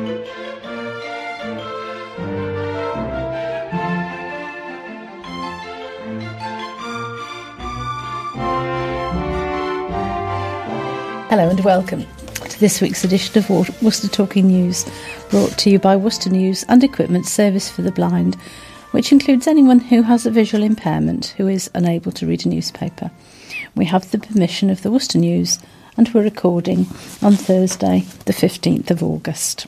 Hello and welcome to this week's edition of Worcester Talking News, brought to you by Worcester News and Equipment Service for the Blind, which includes anyone who has a visual impairment who is unable to read a newspaper. We have the permission of the Worcester News and we're recording on Thursday, the 15th of August.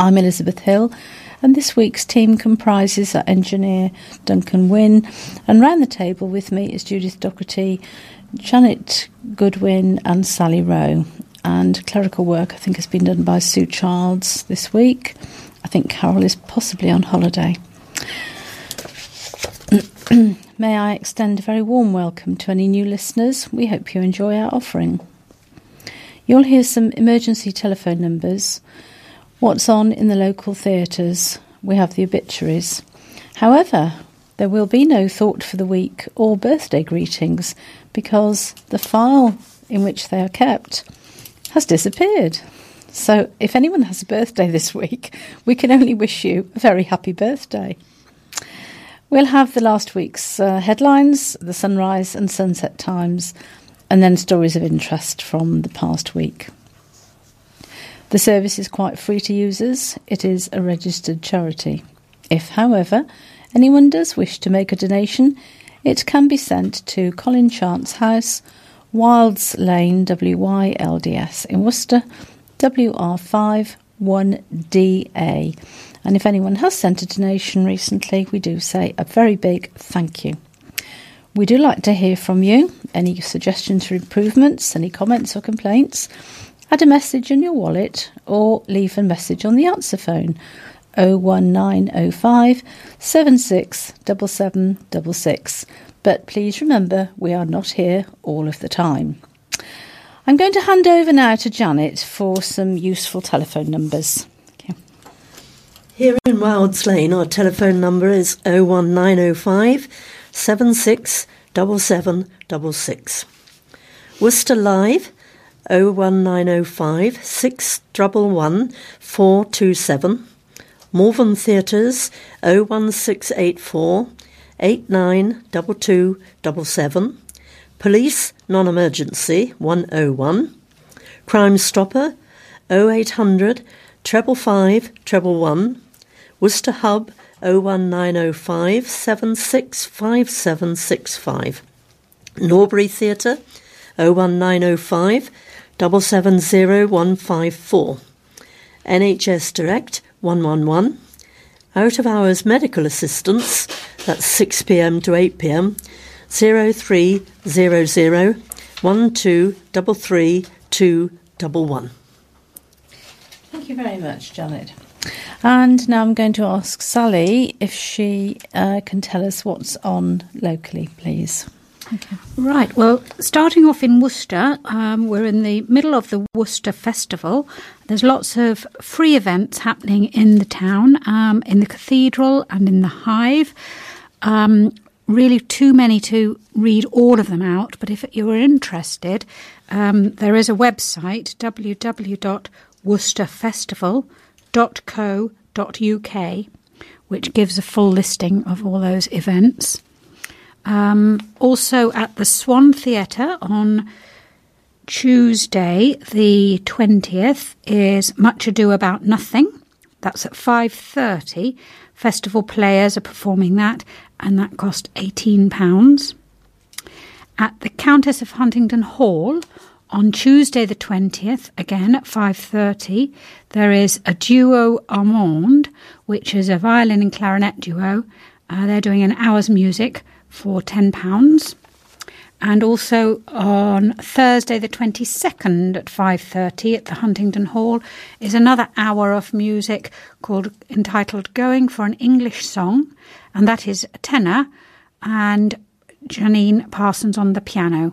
I'm Elizabeth Hill, and this week's team comprises our engineer Duncan Wynne, and round the table with me is Judith Docherty, Janet Goodwin and Sally Rowe. And clerical work, I think, has been done by Sue Childs this week. I think Carol is possibly on holiday. May I extend a very warm welcome to any new listeners? We hope you enjoy our offering. You'll hear some emergency telephone numbers, what's on in the local theatres. We have the obituaries. However, there will be no thought for the week or birthday greetings because the file in which they are kept has disappeared. So, if anyone has a birthday this week, we can only wish you a very happy birthday. We'll have the last week's uh, headlines, the sunrise and sunset times, and then stories of interest from the past week. The service is quite free to users, it is a registered charity. If, however, anyone does wish to make a donation, it can be sent to Colin Chance House, Wylds Lane, WYLDS in Worcester, WR5 1DA. And if anyone has sent a donation recently, we do say a very big thank you. We do like to hear from you. Any suggestions for improvements, any comments or complaints, add a message in your wallet or leave a message on the answer phone 01905 767766. But please remember, we are not here all of the time. I'm going to hand over now to Janet for some useful telephone numbers. Here in Wylds Lane, our telephone number is 01905 767766. Worcester Live 01905 611 427. Malvern Theatres 01684 892277. Police Non Emergency 101. Crime Stopper 0800 treble five treble one. Worcester Hub 01905 765765. Norbury Theatre 01905 770154. NHS Direct 111. Out of hours medical assistance, that's 6 pm to 8 pm, 0300 1233211. Thank you very much, Janet. And now I'm going to ask Sally if she uh, can tell us what's on locally, please. Okay. Right. Well, starting off in Worcester, um, we're in the middle of the Worcester Festival. There's lots of free events happening in the town, um, in the cathedral and in the Hive. Um, really, too many to read all of them out, but if you are interested, um, there is a website www.worcesterfestival.co.uk which gives a full listing of all those events. Um, also at the Swan Theatre on Tuesday, the twentieth, is Much Ado About Nothing. That's at five thirty. Festival players are performing that, and that cost eighteen pounds. At the Countess of Huntingdon Hall on Tuesday the 20th, again at 5.30, there is a duo Armand, which is a violin and clarinet duo. Uh, they're doing an hour's music for £10. And also on Thursday the 22nd at 5:30 at the Huntingdon Hall is another hour of music called entitled Going for an English Song and that is a tenor and Janine Parsons on the piano.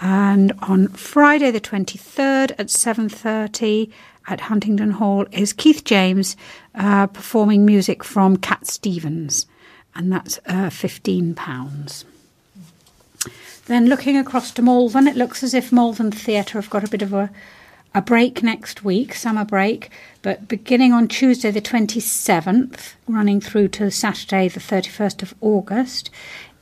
And on Friday the 23rd at 7:30 at Huntingdon Hall is Keith James uh, performing music from Cat Stevens and that's uh, £15. Then looking across to Malvern, it looks as if Malvern Theatre have got a bit of a, a break next week, summer break, but beginning on Tuesday the 27th, running through to Saturday the 31st of August,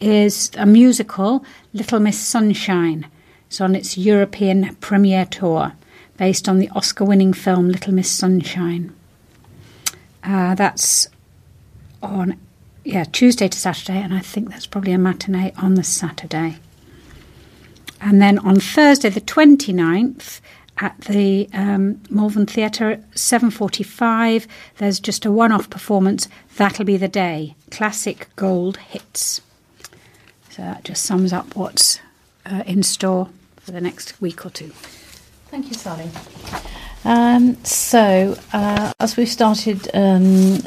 is a musical, Little Miss Sunshine. It's on its European premiere tour, based on the Oscar winning film Little Miss Sunshine. Uh, that's on yeah Tuesday to Saturday, and I think that's probably a matinee on the Saturday. And then on Thursday the 29th at the um, Malvern Theatre at 7.45 there's just a one-off performance that'll be the day classic gold hits so that just sums up what's uh, in store for the next week or two Thank you, Sally. Um, so, uh, as we've started um,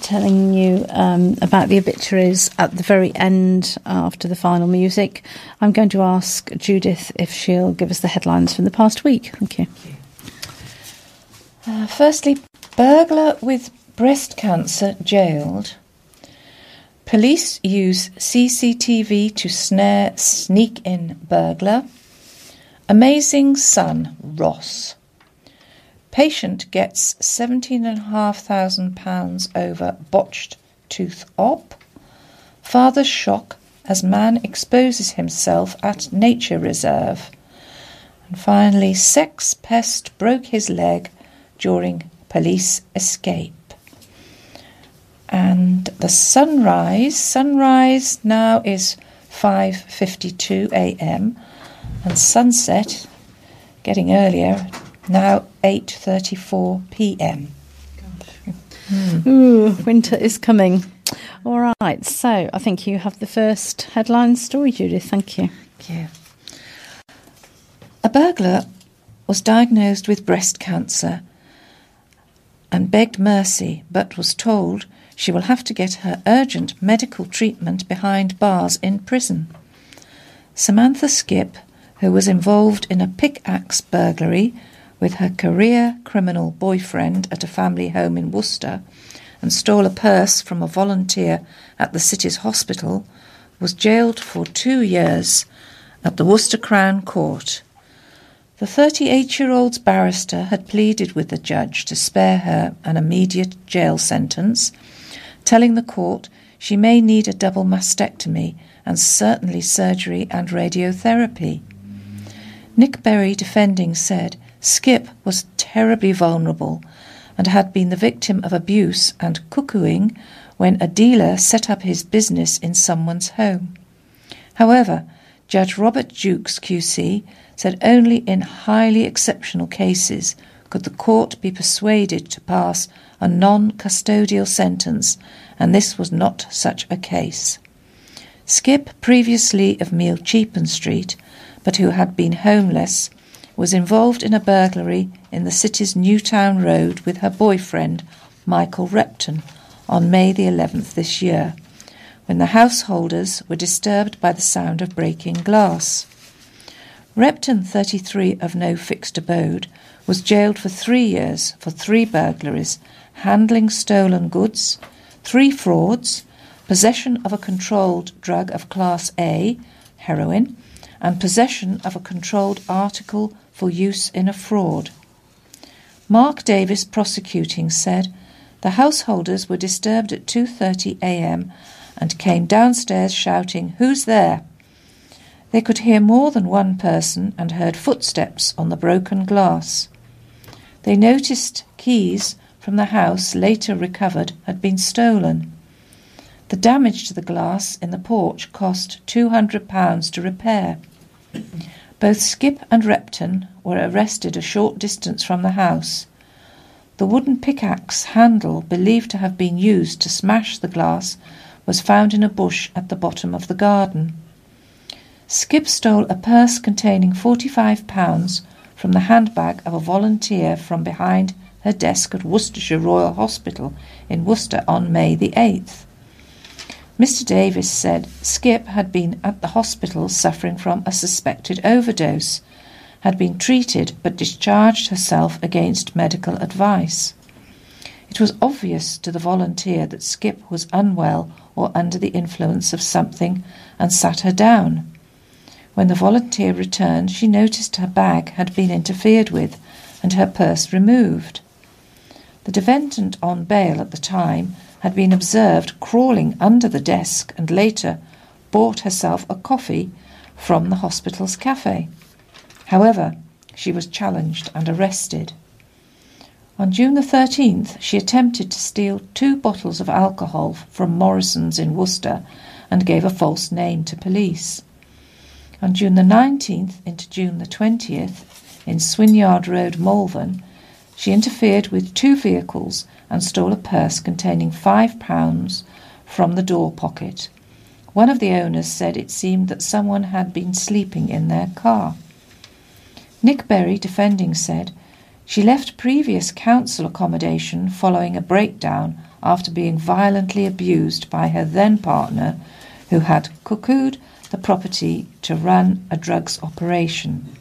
telling you um, about the obituaries at the very end after the final music, I'm going to ask Judith if she'll give us the headlines from the past week. Thank you. Uh, firstly, burglar with breast cancer jailed. Police use CCTV to snare sneak in burglar. Amazing son, Ross. Patient gets £17,500 over botched tooth op. Father's shock as man exposes himself at nature reserve. And finally, sex pest broke his leg during police escape. And the sunrise, sunrise now is 5:52 a.m. and sunset getting earlier now 8:34 p.m. Ooh, winter is coming. All right, so I think you have the first headline story, Judith. Thank you. Thank you. A burglar was diagnosed with breast cancer and begged mercy, but was told she will have to get her urgent medical treatment behind bars in prison. Samantha Skip, who was involved in a pickaxe burglary with her career criminal boyfriend at a family home in Worcester and stole a purse from a volunteer at the city's hospital, was jailed for two years at the Worcester Crown Court. The 38 year old's barrister had pleaded with the judge to spare her an immediate jail sentence, telling the court she may need a double mastectomy and certainly surgery and radiotherapy. Nick Berry, defending, said Skip was terribly vulnerable and had been the victim of abuse and cuckooing when a dealer set up his business in someone's home. However, Judge Robert Juckes QC said only in highly exceptional cases could the court be persuaded to pass a non custodial sentence, and this was not such a case. Skip, previously of Mealcheapen Street, but who had been homeless, was involved in a burglary in the city's Newtown Road with her boyfriend, Michael Repton, on May the 11th this year, when the householders were disturbed by the sound of breaking glass. Repton, 33, of no fixed abode, was jailed for three years for three burglaries, handling stolen goods, three frauds, possession of a controlled drug of Class A, heroin, and possession of a controlled article for use in a fraud. Mark Davis prosecuting said the householders were disturbed at 2:30 a.m. and came downstairs shouting who's there they could hear more than one person and heard footsteps on the broken glass they noticed keys from the house later recovered had been stolen the damage to the glass in the porch cost 200 pounds to repair both Skip and Were arrested a short distance from the house. The wooden pickaxe handle believed to have been used to smash the glass was found in a bush at the bottom of the garden. Skip stole a purse containing £45 from the handbag of a volunteer from behind her desk at Worcestershire Royal Hospital in Worcester on May the 8th. Mr. Davis said Skip had been at the hospital suffering from a suspected overdose, had been treated but discharged herself against medical advice. It was obvious to the volunteer that Skip was unwell or under the influence of something and sat her down. When the volunteer returned, she noticed her bag had been interfered with and her purse removed. The defendant on bail at the time had been observed crawling under the desk and later bought herself a coffee from the hospital's cafe. However, she was challenged and arrested. On June the 13th, she attempted to steal two bottles of alcohol from Morrison's in Worcester and gave a false name to police. On June the 19th into June the 20th, in Swinyard Road, Malvern, she interfered with two vehicles and stole a purse containing five pounds from the door pocket. One of the owners said it seemed that someone had been sleeping in their car. Nick Berry, defending, said she left previous council accommodation following a breakdown after being violently abused by her then partner, who had cuckooed the property to run a drugs operation.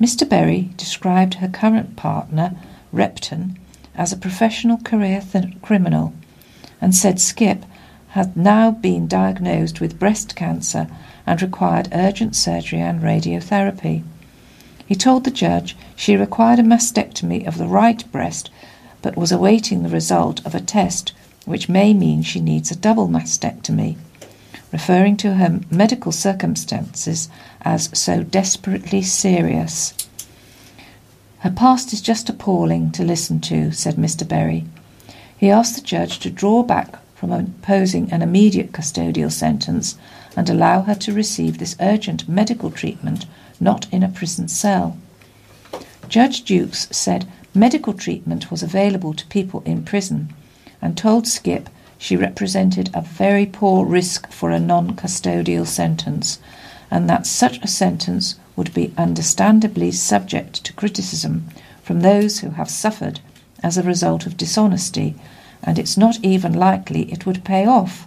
Mr. Berry described her current partner, Repton, as a professional career th- criminal and said Skip had now been diagnosed with breast cancer and required urgent surgery and radiotherapy. He told the judge she required a mastectomy of the right breast but was awaiting the result of a test which may mean she needs a double mastectomy, referring to her medical circumstances as so desperately serious. Her past is just appalling to listen to, said Mr. Berry. He asked the judge to draw back from imposing an immediate custodial sentence and allow her to receive this urgent medical treatment not in a prison cell. Judge Juckes said medical treatment was available to people in prison and told Skip she represented a very poor risk for a non custodial sentence and that such a sentence would be understandably subject to criticism from those who have suffered as a result of dishonesty, and it's not even likely it would pay off.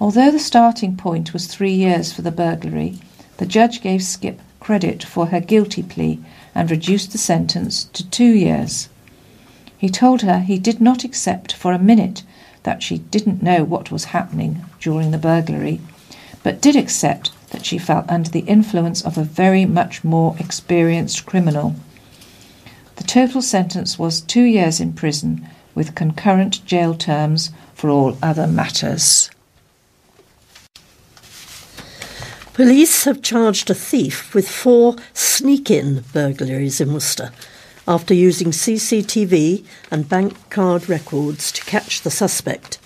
Although the starting point was three years for the burglary, the judge gave Skip credit for her guilty plea and reduced the sentence to two years. He told her he did not accept for a minute that she didn't know what was happening during the burglary, but did accept that she felt under the influence of a very much more experienced criminal. The total sentence was two years in prison with concurrent jail terms for all other matters. Police have charged a thief with four sneak in burglaries in Worcester after using CCTV and bank card records to catch the suspect.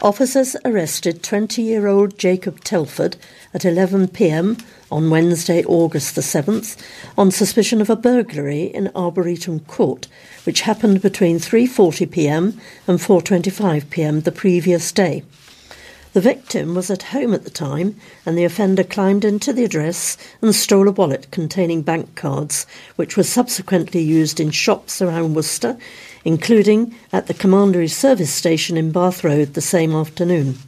Officers arrested 20 year old Jacob Telford at 11 pm on Wednesday, August the 7th, on suspicion of a burglary in Arboretum Court, which happened between 3:40 p.m. and 4:25 p.m. the previous day. The victim was at home at the time, and the offender climbed into the address and stole a wallet containing bank cards, which were subsequently used in shops around Worcester, including at the Commandery service station in Bath Road the same afternoon.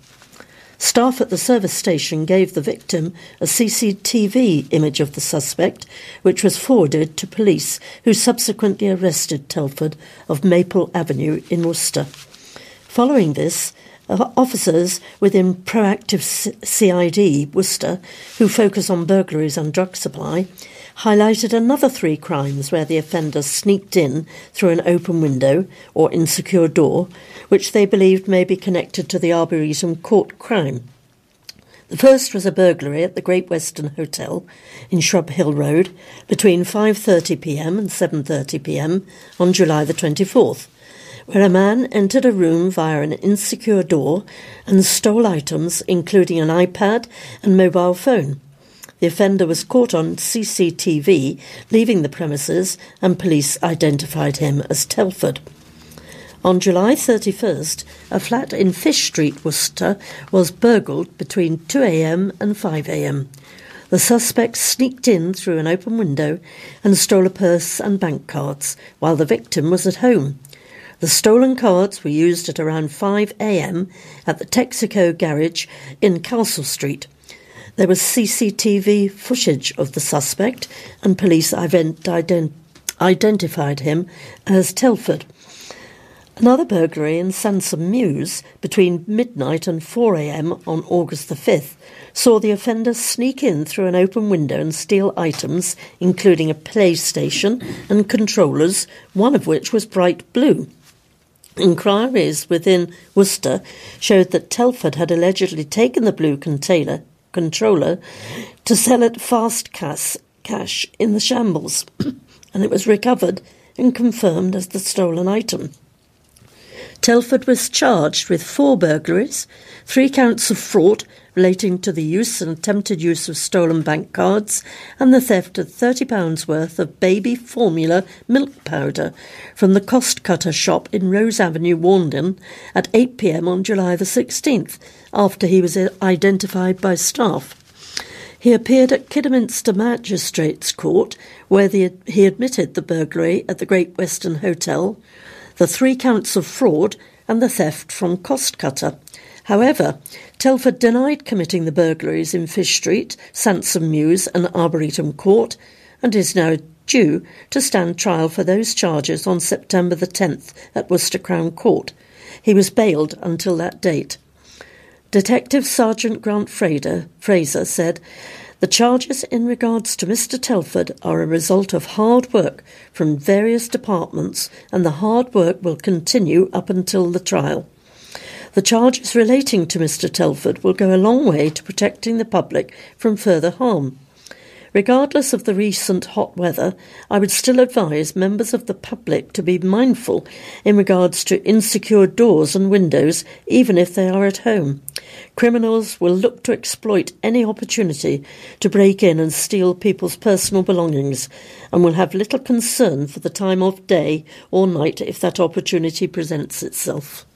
Staff at the service station gave the victim a CCTV image of the suspect, which was forwarded to police, who subsequently arrested Telford of Maple Avenue in Worcester. Following this, officers within Proactive CID Worcester, who focus on burglaries and drug supply, highlighted another three crimes where the offender sneaked in through an open window or insecure door, which they believed may be connected to the Arboretum court crime. The first was a burglary at the Great Western Hotel in Shrub Hill Road between 5:30 p.m. and 7:30 p.m. on July the 24th, where a man entered a room via an insecure door and stole items including an iPad and mobile phone. The offender was caught on CCTV leaving the premises and police identified him as Telford. On July 31st, a flat in Fish Street, Worcester, was burgled between 2am and 5am. The suspect sneaked in through an open window and stole a purse and bank cards while the victim was at home. The stolen cards were used at around 5am at the Texaco garage in Castle Street. There was CCTV footage of the suspect, and police ident- ident- identified him as Telford. Another burglary in Sansome Mews between midnight and 4am on August the 5th saw the offender sneak in through an open window and steal items, including a PlayStation and controllers, one of which was bright blue. Inquiries within Worcester showed that Telford had allegedly taken the blue container, controller to sell at fast cash, cash in the shambles, and it was recovered and confirmed as the stolen item. Telford was charged with four burglaries, three counts of fraud relating to the use and attempted use of stolen bank cards, and the theft of £30 worth of baby formula milk powder from the cost cutter shop in Rose Avenue, Warndon, at 8 pm on July the 16th, after he was identified by staff. He appeared at Kidderminster Magistrates Court, where the, he admitted the burglary at the Great Western Hotel, the three counts of fraud, and the theft from Cost Cutter. However, Telford denied committing the burglaries in Fish Street, Sansome Mews, and Arboretum Court, and is now due to stand trial for those charges on September the 10th at Worcester Crown Court. He was bailed until that date. Detective Sergeant Grant Fraser said the charges in regards to Mr. Telford are a result of hard work from various departments, and the hard work will continue up until the trial. The charges relating to Mr. Telford will go a long way to protecting the public from further harm. Regardless of the recent hot weather, I would still advise members of the public to be mindful in regards to insecure doors and windows, even if they are at home. Criminals will look to exploit any opportunity to break in and steal people's personal belongings and will have little concern for the time of day or night if that opportunity presents itself.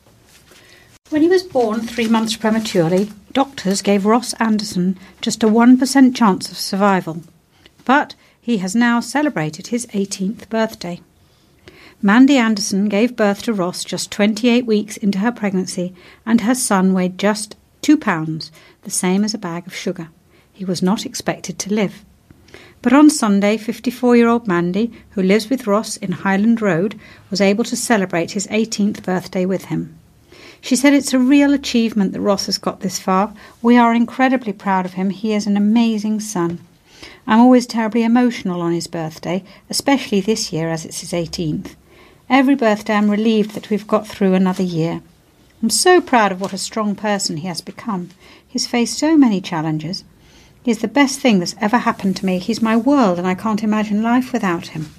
When he was born three months prematurely, doctors gave Ross Anderson just a 1% chance of survival. But he has now celebrated his 18th birthday. Mandy Anderson gave birth to Ross just 28 weeks into her pregnancy, and her son weighed just two pounds, the same as a bag of sugar. He was not expected to live. But on Sunday, 54 year old Mandy, who lives with Ross in Highland Road, was able to celebrate his 18th birthday with him. She said it's a real achievement that Ross has got this far. We are incredibly proud of him. He is an amazing son. I'm always terribly emotional on his birthday, especially this year as it's his 18th. Every birthday I'm relieved that we've got through another year. I'm so proud of what a strong person he has become. He's faced so many challenges. He's the best thing that's ever happened to me. He's my world, and I can't imagine life without him.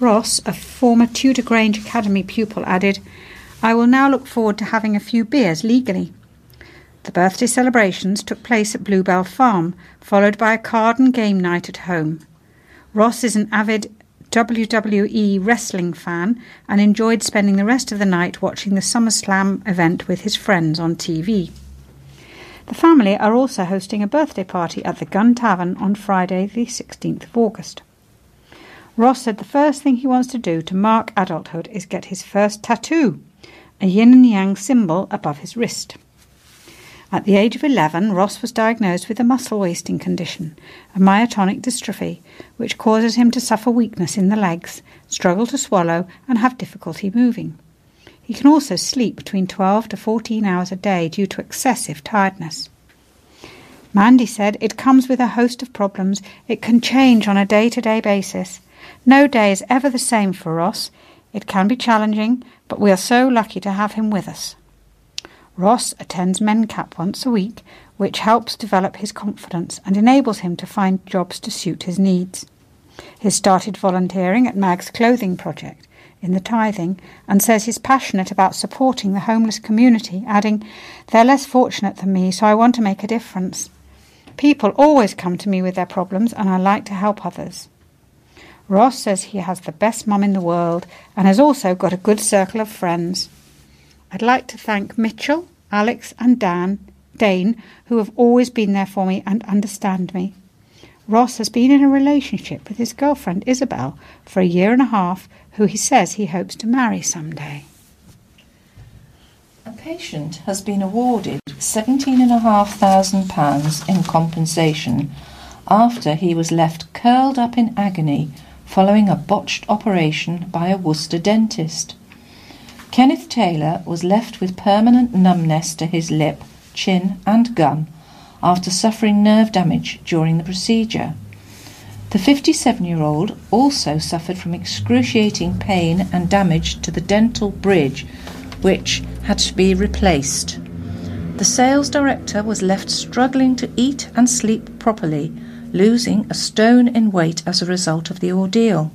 Ross, a former Tudor Grange Academy pupil, added, I will now look forward to having a few beers legally. The birthday celebrations took place at Bluebell Farm, followed by a card and game night at home. Ross is an avid WWE wrestling fan and enjoyed spending the rest of the night watching the SummerSlam event with his friends on TV. The family are also hosting a birthday party at the Gun Tavern on Friday, the 16th of August. Ross said the first thing he wants to do to mark adulthood is get his first tattoo a yin and yang symbol above his wrist. At the age of 11, Ross was diagnosed with a muscle wasting condition, a myotonic dystrophy, which causes him to suffer weakness in the legs, struggle to swallow, and have difficulty moving. He can also sleep between 12 to 14 hours a day due to excessive tiredness. Mandy said it comes with a host of problems. It can change on a day to day basis. No day is ever the same for Ross. It can be challenging, but we are so lucky to have him with us. Ross attends MenCap once a week, which helps develop his confidence and enables him to find jobs to suit his needs. He started volunteering at Mag's Clothing Project in the Tything and says he's passionate about supporting the homeless community, adding, They're less fortunate than me, so I want to make a difference. People always come to me with their problems, and I like to help others. Ross says he has the best mum in the world and has also got a good circle of friends. I'd like to thank Mitchell, Alex, and Dan, Dane, who have always been there for me and understand me. Ross has been in a relationship with his girlfriend Isabel for a year and a half, who he says he hopes to marry someday. A patient has been awarded £17,500 in compensation after he was left curled up in agony following a botched operation by a Worcester dentist. Kenneth Taylor was left with permanent numbness to his lip, chin, and gum after suffering nerve damage during the procedure. The 57 year old also suffered from excruciating pain and damage to the dental bridge, which had to be replaced. The sales director was left struggling to eat and sleep properly, losing a stone in weight as a result of the ordeal.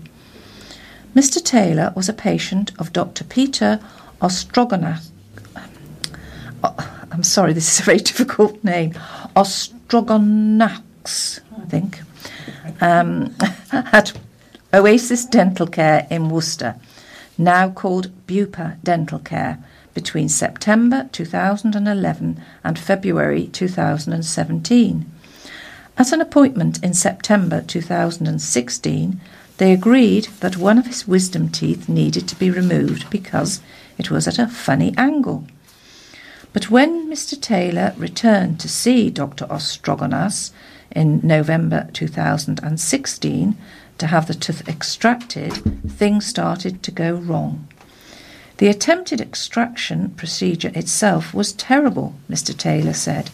Mr. Taylor was a patient of Dr. Peter Ostrogonath. Oh, I'm sorry, this is a very difficult name. Ostrogonax, I think, um, at Oasis Dental Care in Worcester, now called Bupa Dental Care, between September 2011 and February 2017. At an appointment in September 2016, they agreed that one of his wisdom teeth needed to be removed because it was at a funny angle. But when Mr. Taylor returned to see Dr. Ostrogonas in November 2016 to have the tooth extracted, things started to go wrong. The attempted extraction procedure itself was terrible, Mr. Taylor said.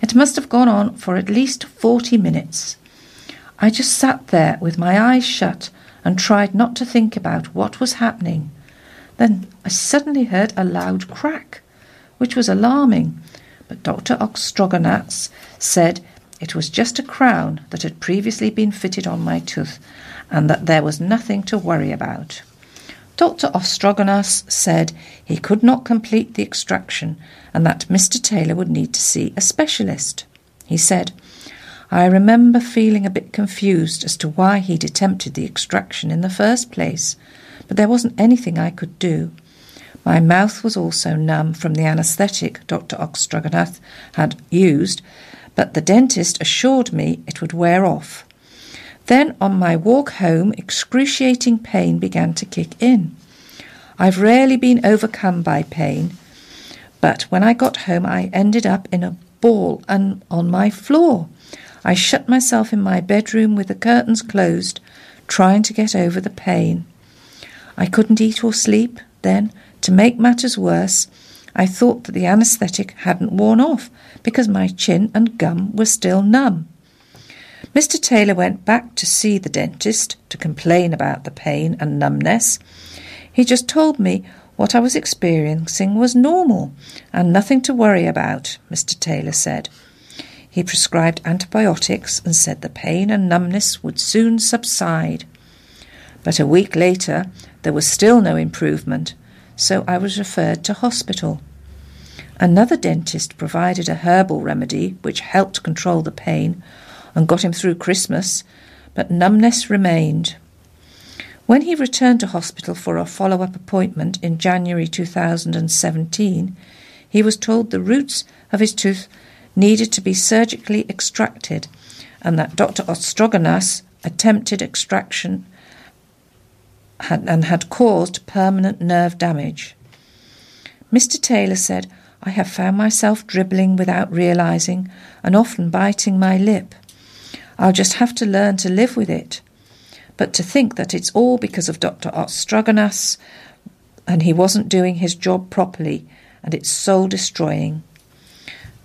It must have gone on for at least 40 minutes. I just sat there with my eyes shut and tried not to think about what was happening. Then I suddenly heard a loud crack, which was alarming, but Dr. Oxtrogonats said it was just a crown that had previously been fitted on my tooth and that there was nothing to worry about. Dr. Ostrogonas said he could not complete the extraction and that Mr. Taylor would need to see a specialist. He said, I remember feeling a bit confused as to why he'd attempted the extraction in the first place, but there wasn't anything I could do. My mouth was also numb from the anaesthetic Dr. Oxtrogonath had used, but the dentist assured me it would wear off. Then, on my walk home, excruciating pain began to kick in. I've rarely been overcome by pain, but when I got home, I ended up in a ball and on my floor. I shut myself in my bedroom with the curtains closed, trying to get over the pain. I couldn't eat or sleep. Then, to make matters worse, I thought that the anaesthetic hadn't worn off because my chin and gum were still numb. Mr. Taylor went back to see the dentist to complain about the pain and numbness. He just told me what I was experiencing was normal and nothing to worry about, Mr. Taylor said. He prescribed antibiotics and said the pain and numbness would soon subside. But a week later, there was still no improvement, so I was referred to hospital. Another dentist provided a herbal remedy which helped control the pain and got him through Christmas, but numbness remained. When he returned to hospital for a follow up appointment in January 2017, he was told the roots of his tooth needed to be surgically extracted and that Dr. Ostrogonas attempted extraction had, and had caused permanent nerve damage. Mr. Taylor said, I have found myself dribbling without realizing and often biting my lip. I'll just have to learn to live with it. But to think that it's all because of Dr. Ostrogonas and he wasn't doing his job properly and it's soul destroying.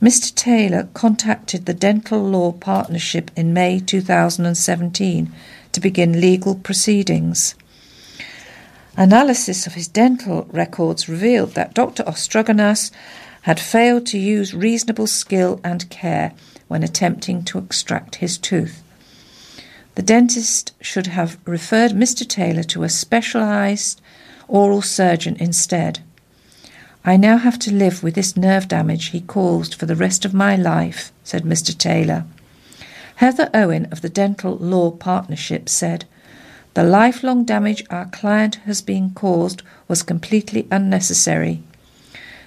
Mr. Taylor contacted the Dental Law Partnership in May 2017 to begin legal proceedings. Analysis of his dental records revealed that Dr. Ostrogonas had failed to use reasonable skill and care when attempting to extract his tooth. The dentist should have referred Mr. Taylor to a specialised oral surgeon instead. I now have to live with this nerve damage he caused for the rest of my life, said Mr. Taylor. Heather Owen of the Dental Law Partnership said, The lifelong damage our client has been caused was completely unnecessary.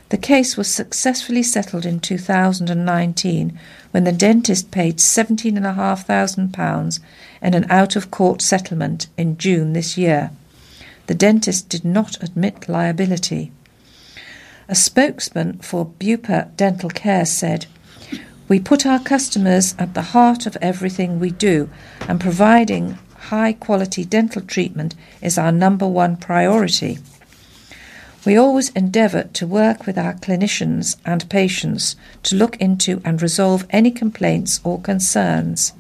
The case was successfully settled in 2019 when the dentist paid £17,500 in an out of court settlement in June this year. The dentist did not admit liability. A spokesman for Bupa Dental Care said, We put our customers at the heart of everything we do, and providing high quality dental treatment is our number one priority. We always endeavour to work with our clinicians and patients to look into and resolve any complaints or concerns.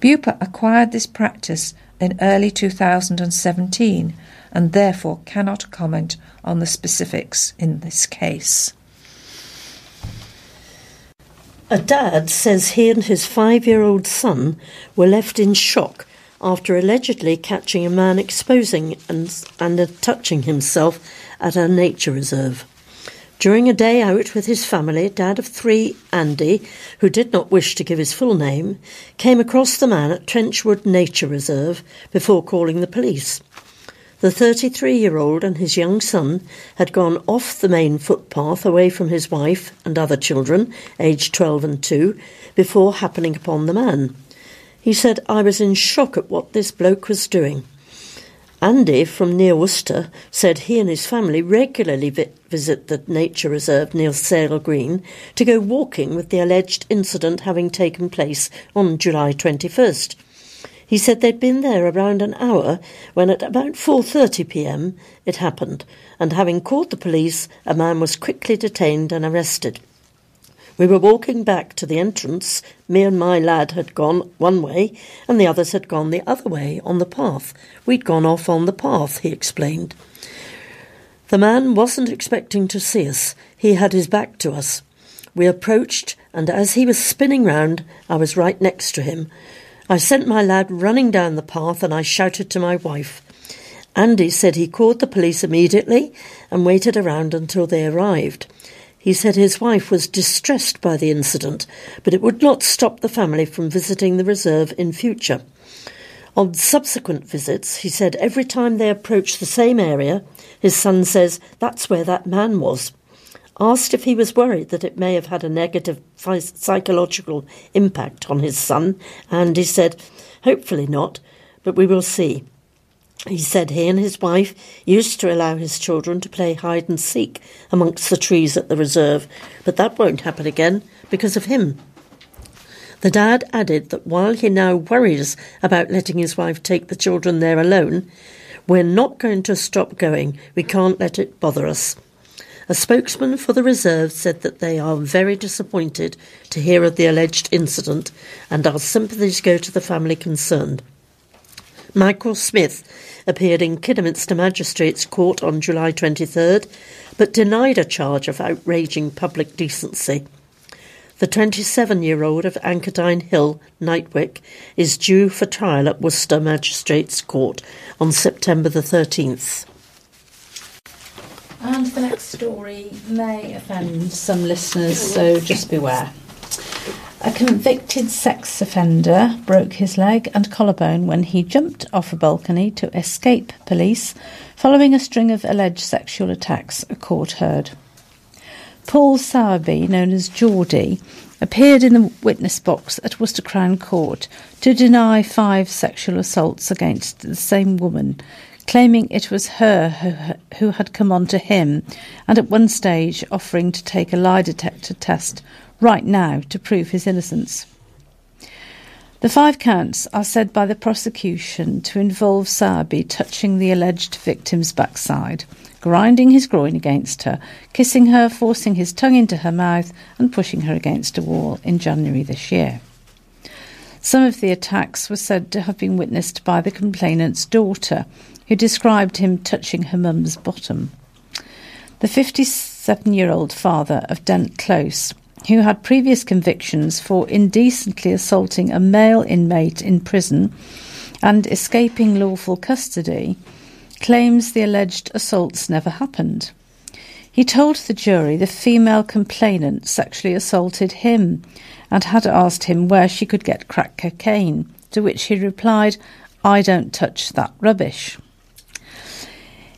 Bupa acquired this practice in early 2017 and therefore cannot comment on the specifics in this case. A dad says he and his five year old son were left in shock after allegedly catching a man exposing and, and touching himself at a nature reserve. During a day out with his family, dad of three, Andy, who did not wish to give his full name, came across the man at Trenchwood Nature Reserve before calling the police. The 33 year old and his young son had gone off the main footpath away from his wife and other children, aged 12 and 2, before happening upon the man. He said, I was in shock at what this bloke was doing. Andy from near Worcester said he and his family regularly vi- visit the nature reserve near Sale Green to go walking with the alleged incident having taken place on July 21st. He said they'd been there around an hour when at about 4:30 p.m. it happened and having called the police a man was quickly detained and arrested. We were walking back to the entrance. Me and my lad had gone one way, and the others had gone the other way on the path. We'd gone off on the path, he explained. The man wasn't expecting to see us. He had his back to us. We approached, and as he was spinning round, I was right next to him. I sent my lad running down the path, and I shouted to my wife. Andy said he called the police immediately and waited around until they arrived. He said his wife was distressed by the incident, but it would not stop the family from visiting the reserve in future. On subsequent visits, he said every time they approached the same area, his son says, That's where that man was. Asked if he was worried that it may have had a negative psychological impact on his son, and he said, Hopefully not, but we will see. He said he and his wife used to allow his children to play hide and seek amongst the trees at the reserve, but that won't happen again because of him. The dad added that while he now worries about letting his wife take the children there alone, we're not going to stop going. We can't let it bother us. A spokesman for the reserve said that they are very disappointed to hear of the alleged incident and our sympathies go to the family concerned. Michael Smith appeared in Kidderminster Magistrates Court on July 23rd, but denied a charge of outraging public decency. The 27 year old of Ankerdine Hill, Knightwick, is due for trial at Worcester Magistrates Court on September the 13th. And the next story may offend some listeners, so just beware. A convicted sex offender broke his leg and collarbone when he jumped off a balcony to escape police following a string of alleged sexual attacks, a court heard. Paul Sowerby, known as Geordie, appeared in the witness box at Worcester Crown Court to deny five sexual assaults against the same woman, claiming it was her who, who had come on to him, and at one stage offering to take a lie detector test right now to prove his innocence. The five counts are said by the prosecution to involve Sowerby touching the alleged victim's backside, grinding his groin against her, kissing her, forcing his tongue into her mouth, and pushing her against a wall in January this year. Some of the attacks were said to have been witnessed by the complainant's daughter, who described him touching her mum's bottom. The 57 year old father of Dent Close who had previous convictions for indecently assaulting a male inmate in prison and escaping lawful custody, claims the alleged assaults never happened. He told the jury the female complainant sexually assaulted him and had asked him where she could get crack cocaine, to which he replied, I don't touch that rubbish.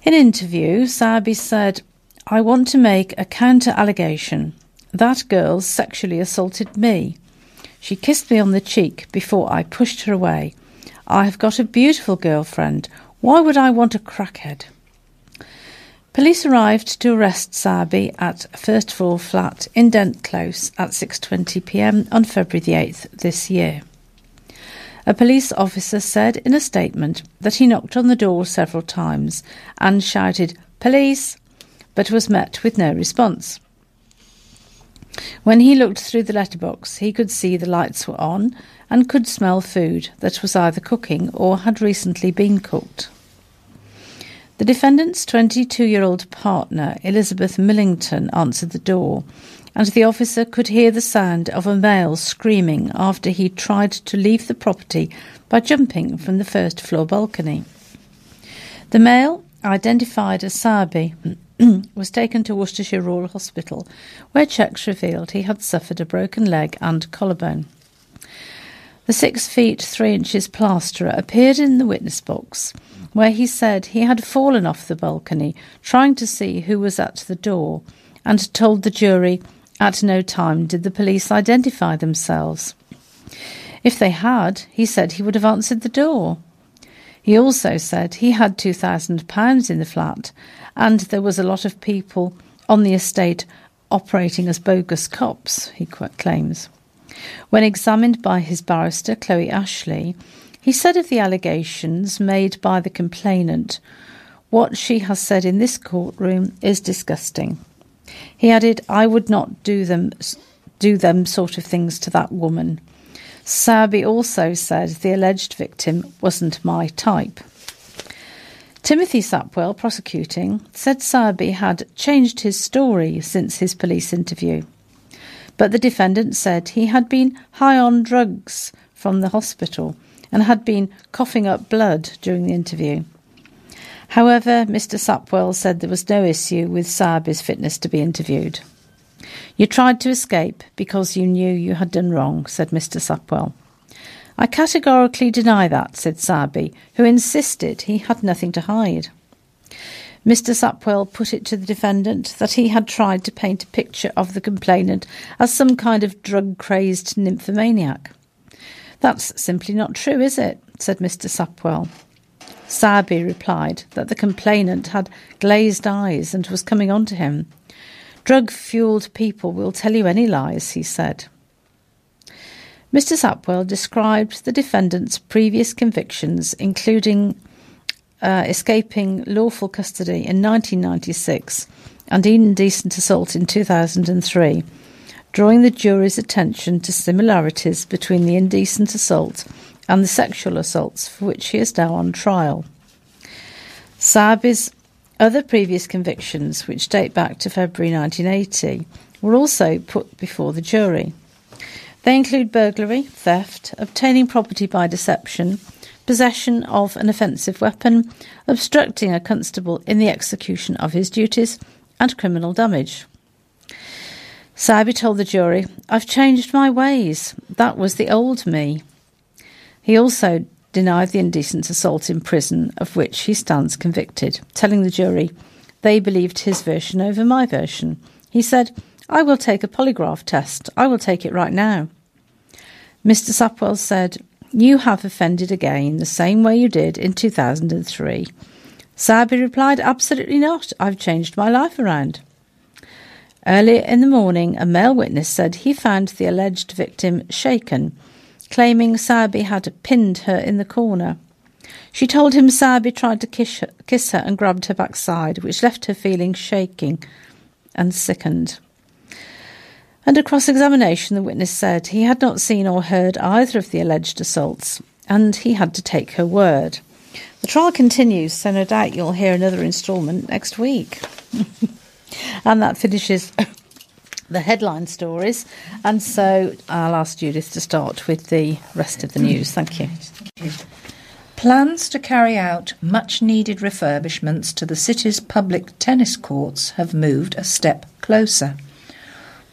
In interview, Sowerby said, I want to make a counter allegation that girl sexually assaulted me. She kissed me on the cheek before I pushed her away. I have got a beautiful girlfriend. Why would I want a crackhead? Police arrived to arrest Sowerby at first floor flat in Dent Close at 6:20 p.m. on February the 8th this year. A police officer said in a statement that he knocked on the door several times and shouted, "Police!" but was met with no response. When he looked through the letterbox, he could see the lights were on and could smell food that was either cooking or had recently been cooked. The defendant's 22 year old partner, Elizabeth Millington, answered the door, and the officer could hear the sound of a male screaming after he tried to leave the property by jumping from the first floor balcony. The male, identified as Sabi, was taken to Worcestershire Royal Hospital, where checks revealed he had suffered a broken leg and collarbone. The six feet three inches plasterer appeared in the witness box, where he said he had fallen off the balcony trying to see who was at the door, and told the jury at no time did the police identify themselves. If they had, he said he would have answered the door. He also said he had £2,000 in the flat and there was a lot of people on the estate operating as bogus cops, he claims. When examined by his barrister, Chloe Ashley, he said of the allegations made by the complainant, What she has said in this courtroom is disgusting. He added, I would not do them, do them sort of things to that woman. Sabi also said the alleged victim wasn't my type. Timothy Sapwell, prosecuting, said Sabi had changed his story since his police interview. But the defendant said he had been high on drugs from the hospital and had been coughing up blood during the interview. However, Mr. Sapwell said there was no issue with Sabi's fitness to be interviewed. You tried to escape because you knew you had done wrong, said Mr. Sapwell. I categorically deny that, said Sabi, who insisted he had nothing to hide. Mr. Sapwell put it to the defendant that he had tried to paint a picture of the complainant as some kind of drug crazed nymphomaniac. That's simply not true, is it? said Mr. Sapwell. Sabi replied that the complainant had glazed eyes and was coming on to him. Drug fueled people will tell you any lies, he said. Mr. Sapwell described the defendant's previous convictions, including uh, escaping lawful custody in 1996 and indecent assault in 2003, drawing the jury's attention to similarities between the indecent assault and the sexual assaults for which he is now on trial. Sabi's other previous convictions, which date back to February 1980, were also put before the jury. They include burglary, theft, obtaining property by deception, possession of an offensive weapon, obstructing a constable in the execution of his duties, and criminal damage. Sabi told the jury, I've changed my ways. That was the old me. He also denied the indecent assault in prison, of which he stands convicted, telling the jury they believed his version over my version. He said, I will take a polygraph test. I will take it right now. Mr. Sapwell said, You have offended again the same way you did in 2003. Sabi replied, Absolutely not. I've changed my life around. Earlier in the morning, a male witness said he found the alleged victim shaken claiming Sabi had pinned her in the corner. She told him Sabi tried to kiss her, kiss her and grabbed her backside, which left her feeling shaking and sickened. Under cross examination, the witness said he had not seen or heard either of the alleged assaults, and he had to take her word. The trial continues, so no doubt you'll hear another instalment next week. and that finishes the headline stories. And so I'll ask Judith to start with the rest of the news. Thank you. Plans to carry out much needed refurbishments to the city's public tennis courts have moved a step closer.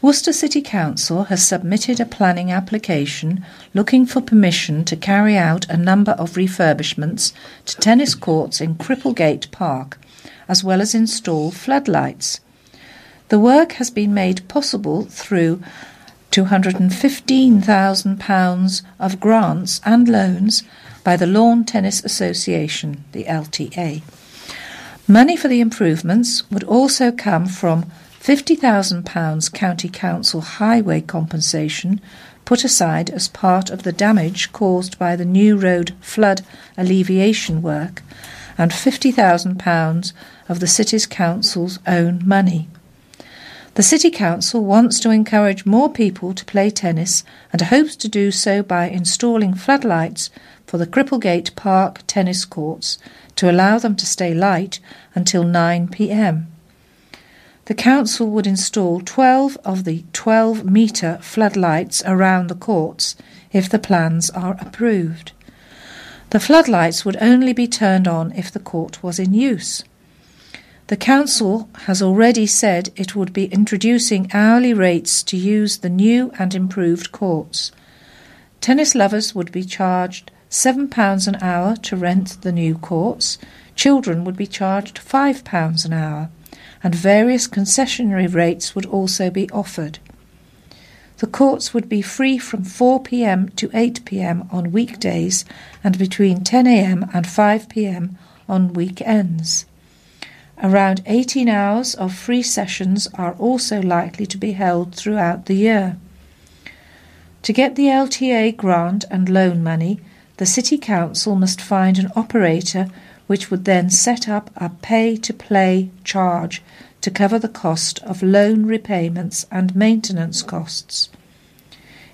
Worcester City Council has submitted a planning application looking for permission to carry out a number of refurbishments to tennis courts in Cripplegate Park, as well as install floodlights. The work has been made possible through £215,000 of grants and loans by the Lawn Tennis Association, the LTA. Money for the improvements would also come from £50,000 County Council highway compensation put aside as part of the damage caused by the new road flood alleviation work and £50,000 of the City's Council's own money. The City Council wants to encourage more people to play tennis and hopes to do so by installing floodlights for the Cripplegate Park tennis courts to allow them to stay light until 9 pm. The council would install 12 of the 12 metre floodlights around the courts if the plans are approved. The floodlights would only be turned on if the court was in use. The council has already said it would be introducing hourly rates to use the new and improved courts. Tennis lovers would be charged £7 an hour to rent the new courts, children would be charged £5 an hour, and various concessionary rates would also be offered. The courts would be free from 4 pm to 8 pm on weekdays and between 10 am and 5 pm on weekends. Around 18 hours of free sessions are also likely to be held throughout the year. To get the LTA grant and loan money, the City Council must find an operator which would then set up a pay to play charge to cover the cost of loan repayments and maintenance costs.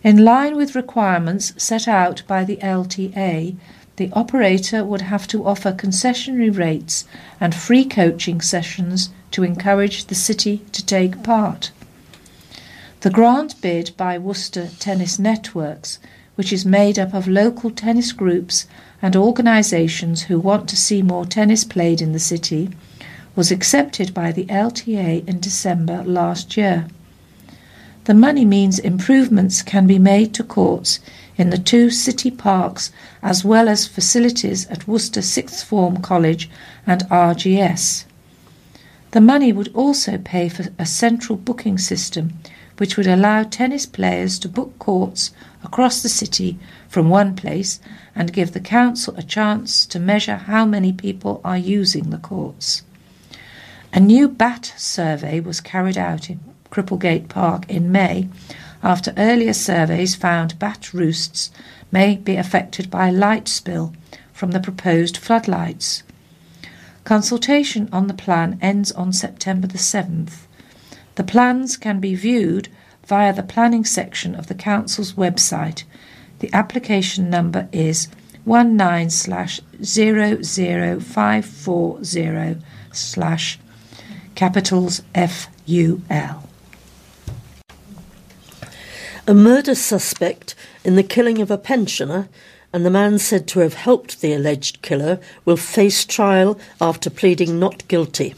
In line with requirements set out by the LTA, the operator would have to offer concessionary rates and free coaching sessions to encourage the city to take part. The grant bid by Worcester Tennis Networks which is made up of local tennis groups and organisations who want to see more tennis played in the city, was accepted by the LTA in December last year. The money means improvements can be made to courts in the two city parks as well as facilities at Worcester Sixth Form College and RGS. The money would also pay for a central booking system which would allow tennis players to book courts across the city from one place and give the council a chance to measure how many people are using the courts. A new bat survey was carried out in Cripplegate Park in May after earlier surveys found bat roosts may be affected by light spill from the proposed floodlights. Consultation on the plan ends on September the 7th. The plans can be viewed via the planning section of the Council's website. The application number is 19 slash 00540 slash capitals FUL. A murder suspect in the killing of a pensioner and the man said to have helped the alleged killer will face trial after pleading not guilty.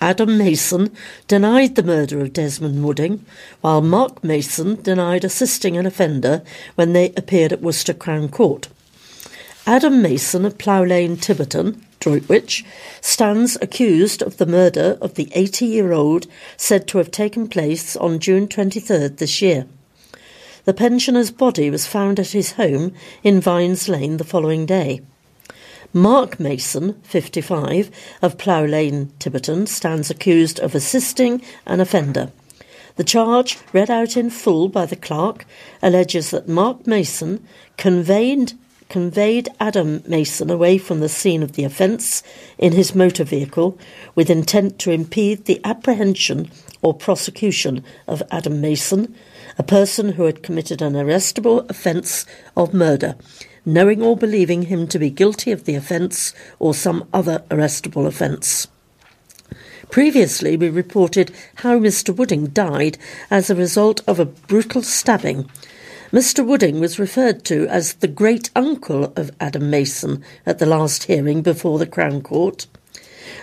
Adam Mason denied the murder of Desmond Wooding, while Mark Mason denied assisting an offender when they appeared at Worcester Crown Court. Adam Mason of Plough Lane, Tibberton, Droitwich, stands accused of the murder of the 80 year old said to have taken place on June 23rd this year. The pensioner's body was found at his home in Vines Lane the following day. Mark Mason, 55, of Plough Lane, Tibberton, stands accused of assisting an offender. The charge, read out in full by the clerk, alleges that Mark Mason conveyed, conveyed Adam Mason away from the scene of the offence in his motor vehicle with intent to impede the apprehension or prosecution of Adam Mason, a person who had committed an arrestable offence of murder knowing or believing him to be guilty of the offence or some other arrestable offence. Previously, we reported how Mr. Wooding died as a result of a brutal stabbing. Mr. Wooding was referred to as the great uncle of Adam Mason at the last hearing before the Crown Court.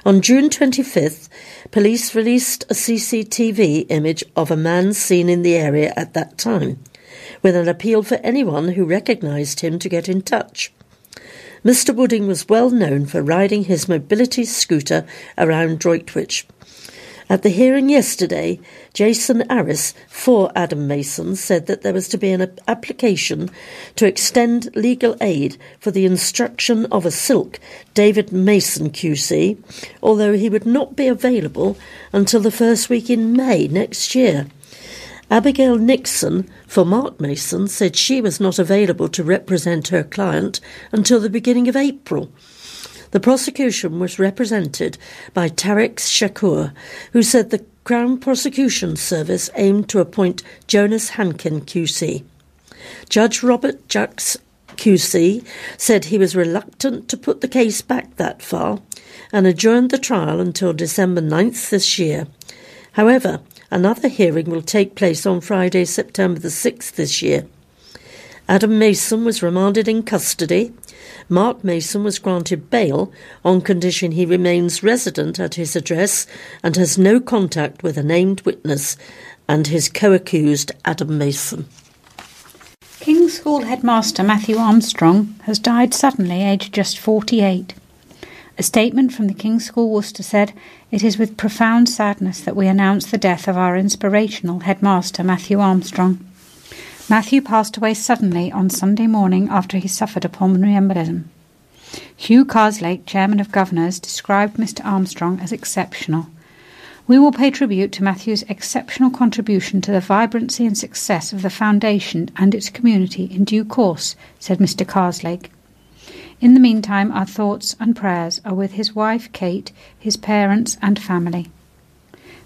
On June 25th, police released a CCTV image of a man seen in the area at that time with an appeal for anyone who recognised him to get in touch. Mr. Wooding was well known for riding his mobility scooter around Droitwich. At the hearing yesterday, Jason Arris for Adam Mason said that there was to be an application to extend legal aid for the instruction of a silk David Mason QC, although he would not be available until the first week in May next year. Abigail Nixon for Mark Mason said she was not available to represent her client until the beginning of April. The prosecution was represented by Tariq Shakur, who said the Crown Prosecution Service aimed to appoint Jonas Hankin QC. Judge Robert Juckes QC said he was reluctant to put the case back that far and adjourned the trial until December 9th this year. However, another hearing will take place on Friday, September the 6th this year. Adam Mason was remanded in custody. Mark Mason was granted bail on condition he remains resident at his address and has no contact with a named witness and his co accused Adam Mason. King's School headmaster Matthew Armstrong has died suddenly, aged just 48. A statement from the King's School Worcester said, It is with profound sadness that we announce the death of our inspirational headmaster Matthew Armstrong. Matthew passed away suddenly on Sunday morning after he suffered a pulmonary embolism. Hugh Carslake, Chairman of Governors, described Mr. Armstrong as exceptional. We will pay tribute to Matthew's exceptional contribution to the vibrancy and success of the Foundation and its community in due course, said Mr. Carslake. In the meantime, our thoughts and prayers are with his wife, Kate, his parents, and family.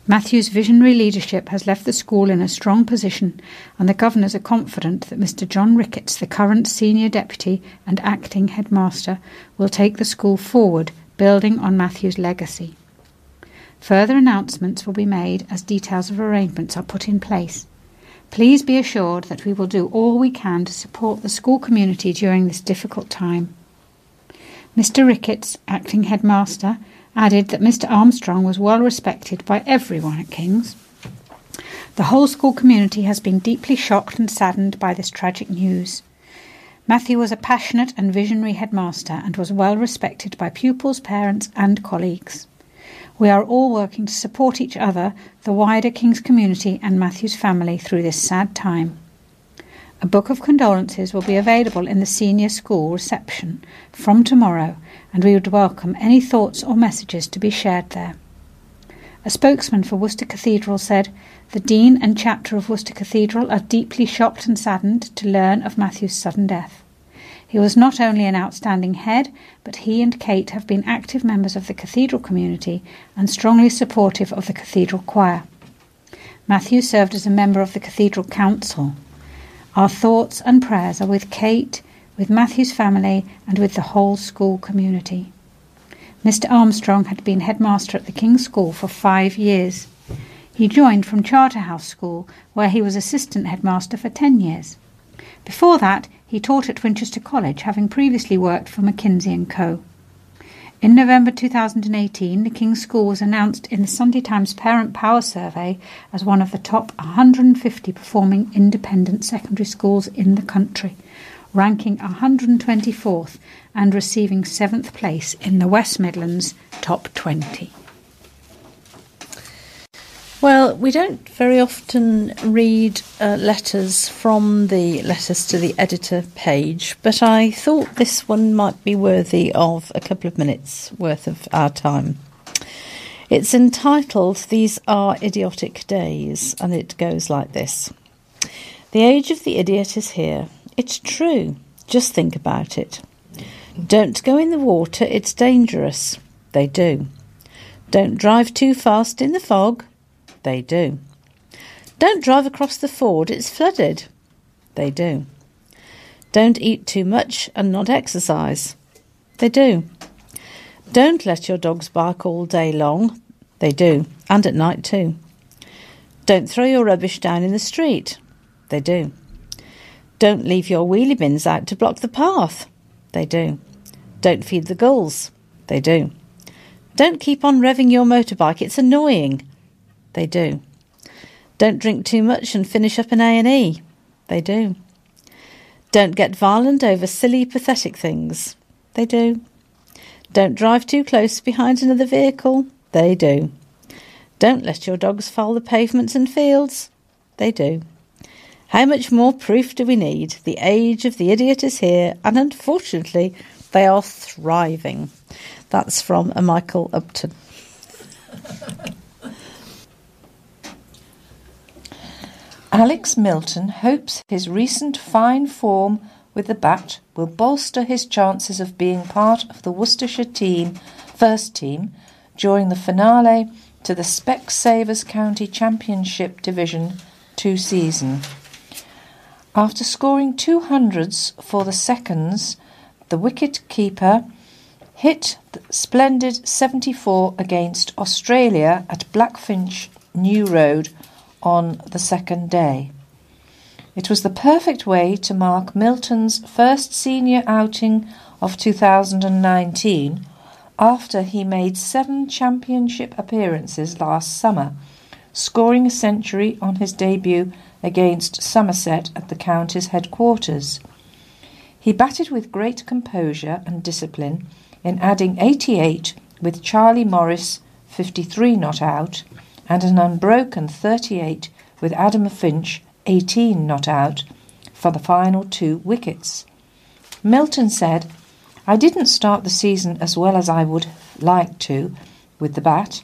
Matthew's visionary leadership has left the school in a strong position, and the governors are confident that Mr. John Ricketts, the current senior deputy and acting headmaster, will take the school forward, building on Matthew's legacy. Further announcements will be made as details of arrangements are put in place. Please be assured that we will do all we can to support the school community during this difficult time. Mr. Ricketts, acting headmaster, added that Mr. Armstrong was well respected by everyone at King's. The whole school community has been deeply shocked and saddened by this tragic news. Matthew was a passionate and visionary headmaster and was well respected by pupils, parents, and colleagues. We are all working to support each other, the wider King's community, and Matthew's family through this sad time. A book of condolences will be available in the senior school reception from tomorrow, and we would welcome any thoughts or messages to be shared there. A spokesman for Worcester Cathedral said, The Dean and chapter of Worcester Cathedral are deeply shocked and saddened to learn of Matthew's sudden death. He was not only an outstanding head, but he and Kate have been active members of the cathedral community and strongly supportive of the cathedral choir. Matthew served as a member of the cathedral council. Our thoughts and prayers are with Kate, with Matthew's family, and with the whole school community. Mr. Armstrong had been headmaster at the King's School for five years. He joined from Charterhouse School, where he was assistant headmaster for ten years. Before that, he taught at Winchester College, having previously worked for McKinsey & Co. In November 2018, the King's School was announced in the Sunday Times Parent Power Survey as one of the top 150 performing independent secondary schools in the country, ranking 124th and receiving 7th place in the West Midlands top 20. Well, we don't very often read uh, letters from the letters to the editor page, but I thought this one might be worthy of a couple of minutes worth of our time. It's entitled These Are Idiotic Days, and it goes like this The age of the idiot is here. It's true. Just think about it. Don't go in the water, it's dangerous. They do. Don't drive too fast in the fog. They do. Don't drive across the ford, it's flooded. They do. Don't eat too much and not exercise. They do. Don't let your dogs bark all day long. They do, and at night too. Don't throw your rubbish down in the street. They do. Don't leave your wheelie bins out to block the path. They do. Don't feed the gulls. They do. Don't keep on revving your motorbike, it's annoying. They do. Don't drink too much and finish up an A&E. They do. Don't get violent over silly, pathetic things. They do. Don't drive too close behind another vehicle. They do. Don't let your dogs foul the pavements and fields. They do. How much more proof do we need? The age of the idiot is here, and unfortunately, they are thriving. That's from a Michael Upton. Alex Milton hopes his recent fine form with the bat will bolster his chances of being part of the Worcestershire team, first team, during the finale to the Specsavers County Championship Division 2 season. After scoring two hundreds for the seconds, the wicket keeper hit the splendid 74 against Australia at Blackfinch New Road on the second day. It was the perfect way to mark Milton's first senior outing of 2019 after he made seven championship appearances last summer, scoring a century on his debut against Somerset at the county's headquarters. He batted with great composure and discipline in adding 88 with Charlie Morris 53 not out and an unbroken 38 with Adam Finch 18 not out for the final two wickets. Milton said, I didn't start the season as well as I would like to with the bat,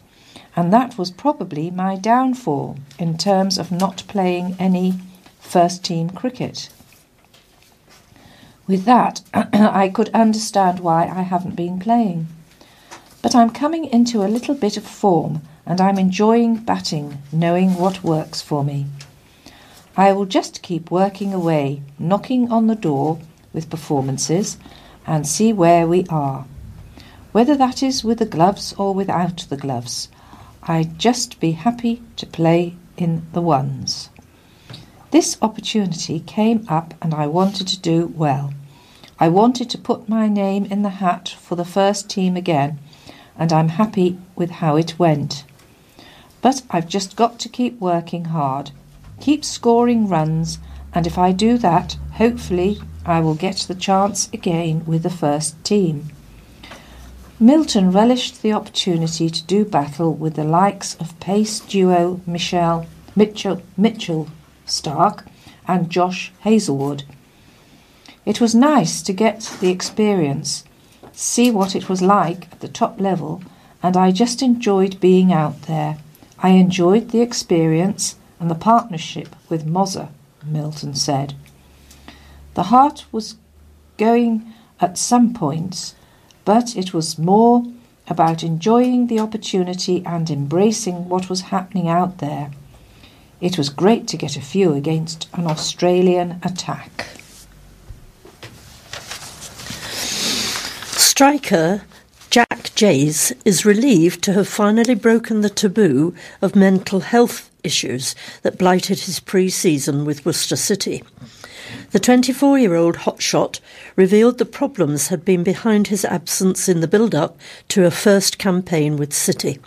and that was probably my downfall in terms of not playing any first team cricket. With that, I could understand why I haven't been playing. But I'm coming into a little bit of form and I'm enjoying batting, knowing what works for me. I will just keep working away, knocking on the door with performances, and see where we are. Whether that is with the gloves or without the gloves, I'd just be happy to play in the ones. This opportunity came up and I wanted to do well. I wanted to put my name in the hat for the first team again, and I'm happy with how it went. But I've just got to keep working hard keep scoring runs, and if I do that, hopefully I will get the chance again with the first team. Milton relished the opportunity to do battle with the likes of pace duo Michelle Mitchell, Mitchell Starc and Josh Hazlewood. It was nice to get the experience, see what it was like at the top level, and I just enjoyed being out there. I enjoyed the experience and the partnership with Moser, Milton said. The heart was going at some points, but it was more about enjoying the opportunity and embracing what was happening out there. It was great to get a few against an Australian attack. Striker Jack Jays is relieved to have finally broken the taboo of mental health issues that blighted his pre season with Worcester City. The 24 year old hotshot revealed the problems had been behind his absence in the build up to a first campaign with City.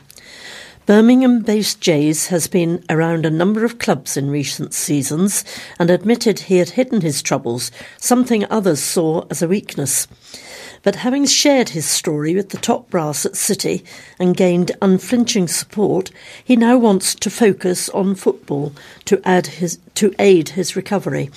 Birmingham based Jays has been around a number of clubs in recent seasons and admitted he had hidden his troubles, something others saw as a weakness. But having shared his story with the top brass at City and gained unflinching support, he now wants to focus on football to, add his, to aid his recovery.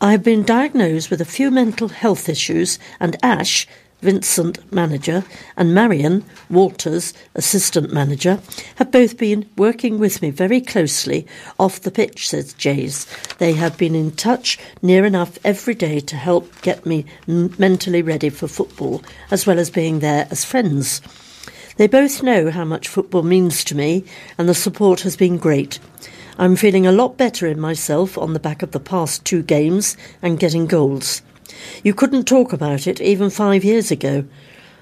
I've been diagnosed with a few mental health issues, and Ash, Vincent, manager, and Marion, Walters, assistant manager, have both been working with me very closely off the pitch, says Jays. They have been in touch near enough every day to help get me m- mentally ready for football, as well as being there as friends. They both know how much football means to me, and the support has been great. I'm feeling a lot better in myself on the back of the past two games and getting goals. You couldn't talk about it even five years ago.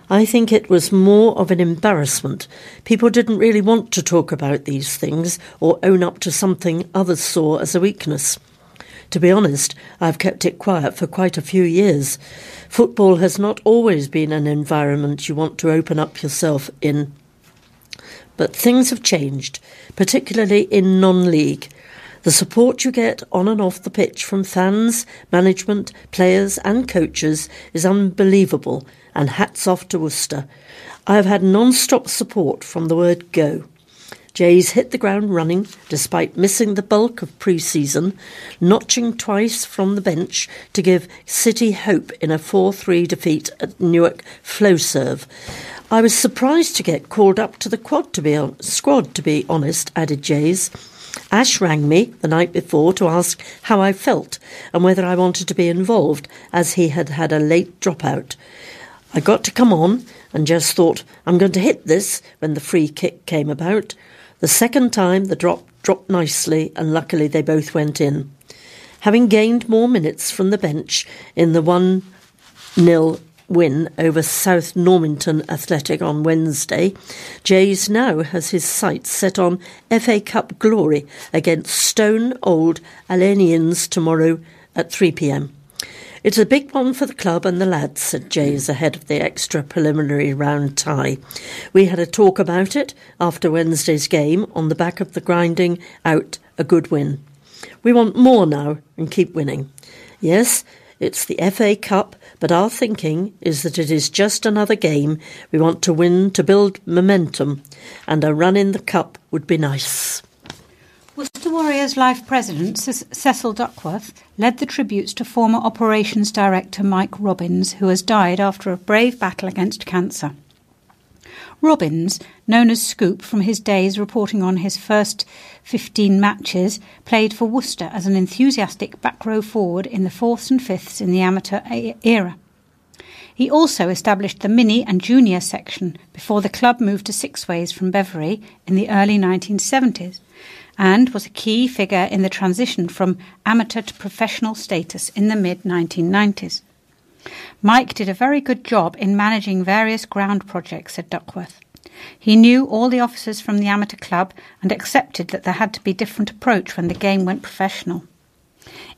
I think it was more of an embarrassment. People didn't really want to talk about these things or own up to something others saw as a weakness. To be honest, I've kept it quiet for quite a few years. Football has not always been an environment you want to open up yourself in. But things have changed, particularly in non league. The support you get on and off the pitch from fans, management, players, and coaches is unbelievable, and hats off to Worcester. I have had non stop support from the word go. Jays hit the ground running despite missing the bulk of pre season, notching twice from the bench to give City hope in a 4 3 defeat at Newark Flowserve. I was surprised to get called up to the quad to be on- squad, to be honest, added Jays. Ash rang me the night before to ask how I felt and whether I wanted to be involved, as he had had a late dropout. I got to come on and just thought, I'm going to hit this when the free kick came about. The second time, the drop dropped nicely, and luckily they both went in. Having gained more minutes from the bench in the 1 0 win over South Normanton Athletic on Wednesday, Jays now has his sights set on FA Cup glory against Stone Old Alanians tomorrow at 3 pm. It's a big one for the club and the lads, said Jays ahead of the extra preliminary round tie. We had a talk about it after Wednesday's game on the back of the grinding out a good win. We want more now and keep winning. Yes, it's the FA Cup, but our thinking is that it is just another game we want to win to build momentum, and a run in the Cup would be nice. Worcester Warriors Life President Cecil Duckworth led the tributes to former Operations Director Mike Robbins, who has died after a brave battle against cancer. Robbins, known as Scoop from his days reporting on his first 15 matches, played for Worcester as an enthusiastic back row forward in the fourths and fifths in the amateur era. He also established the mini and junior section before the club moved to Sixways from Beverley in the early 1970s and was a key figure in the transition from amateur to professional status in the mid 1990s. Mike did a very good job in managing various ground projects, said Duckworth. He knew all the officers from the amateur club and accepted that there had to be different approach when the game went professional.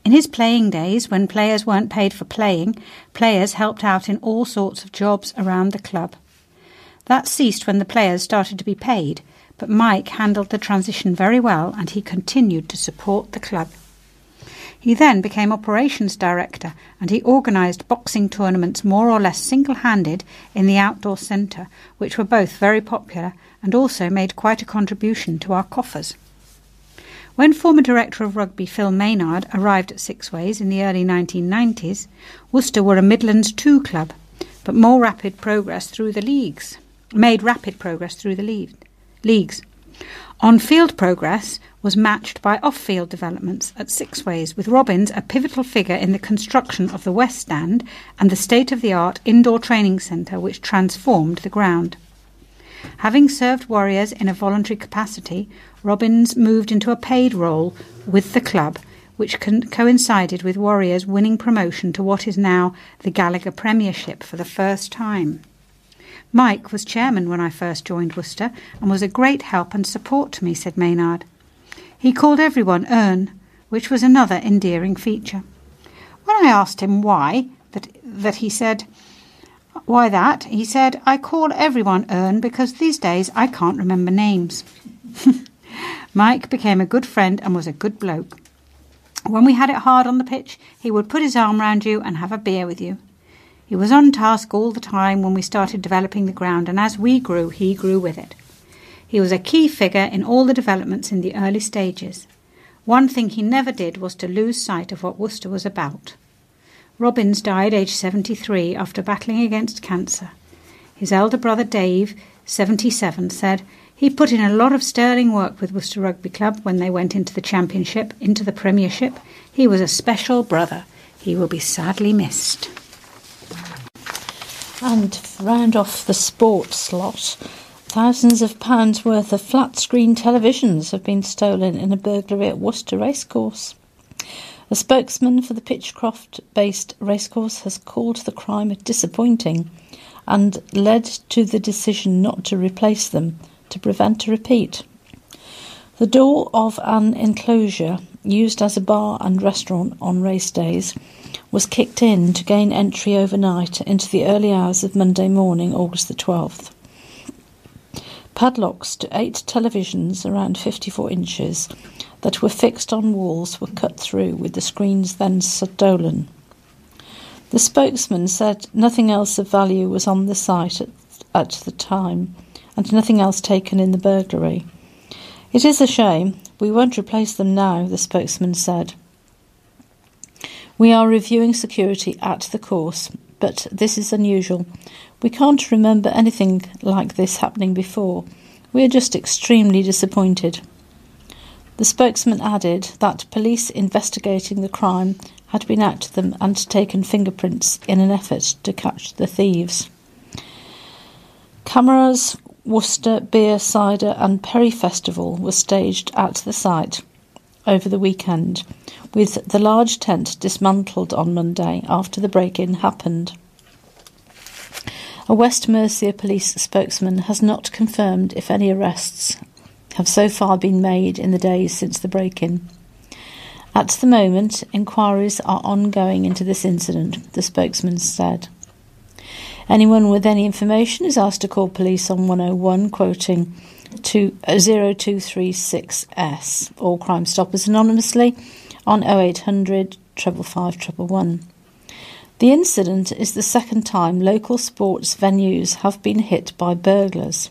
In his playing days, when players weren't paid for playing, players helped out in all sorts of jobs around the club. That ceased when the players started to be paid, but Mike handled the transition very well and he continued to support the club. He then became operations director and he organised boxing tournaments more or less single handed in the outdoor centre, which were both very popular and also made quite a contribution to our coffers. When former director of rugby Phil Maynard arrived at Sixways in the early 1990s, Worcester were a Midlands 2 club, but more rapid progress through the leagues, made rapid progress through the league leagues. On field progress was matched by off field developments at Sixways, with Robbins a pivotal figure in the construction of the West Stand and the state of the art indoor training centre which transformed the ground. Having served Warriors in a voluntary capacity, Robbins moved into a paid role with the club, which con- coincided with Warriors winning promotion to what is now the Gallagher Premiership for the first time. Mike was chairman when I first joined Worcester and was a great help and support to me, said Maynard. He called everyone Ern, which was another endearing feature. When I asked him why, that, that he said, Why that? He said, I call everyone Ern because these days I can't remember names. Mike became a good friend and was a good bloke. When we had it hard on the pitch, he would put his arm round you and have a beer with you. He was on task all the time when we started developing the ground, and as we grew, he grew with it. He was a key figure in all the developments in the early stages. One thing he never did was to lose sight of what Worcester was about. Robbins died aged 73 after battling against cancer. His elder brother Dave, 77, said he put in a lot of sterling work with Worcester Rugby Club when they went into the Championship, into the Premiership. He was a special brother. He will be sadly missed. And round off the sports slot, thousands of pounds worth of flat screen televisions have been stolen in a burglary at Worcester Racecourse. A spokesman for the Pitchcroft based racecourse has called the crime disappointing and led to the decision not to replace them to prevent a repeat. The door of an enclosure used as a bar and restaurant on race days was kicked in to gain entry overnight into the early hours of Monday morning, August the 12th. Padlocks to eight televisions around 54 inches that were fixed on walls were cut through, with the screens then stolen. The spokesman said nothing else of value was on the site at, at the time, and nothing else taken in the burglary. It is a shame. We won't replace them now, the spokesman said. We are reviewing security at the course, but this is unusual. We can't remember anything like this happening before. We are just extremely disappointed. The spokesman added that police investigating the crime had been to them and taken fingerprints in an effort to catch the thieves. CAMRA's, Worcester Beer, Cider and Perry Festival was staged at the site over the weekend, with the large tent dismantled on Monday after the break in happened. A West Mercia police spokesman has not confirmed if any arrests have so far been made in the days since the break in. At the moment, inquiries are ongoing into this incident, the spokesman said. Anyone with any information is asked to call police on 101, quoting to 0236S, or Crime Stoppers anonymously on 0800 555 The incident is the second time local sports venues have been hit by burglars.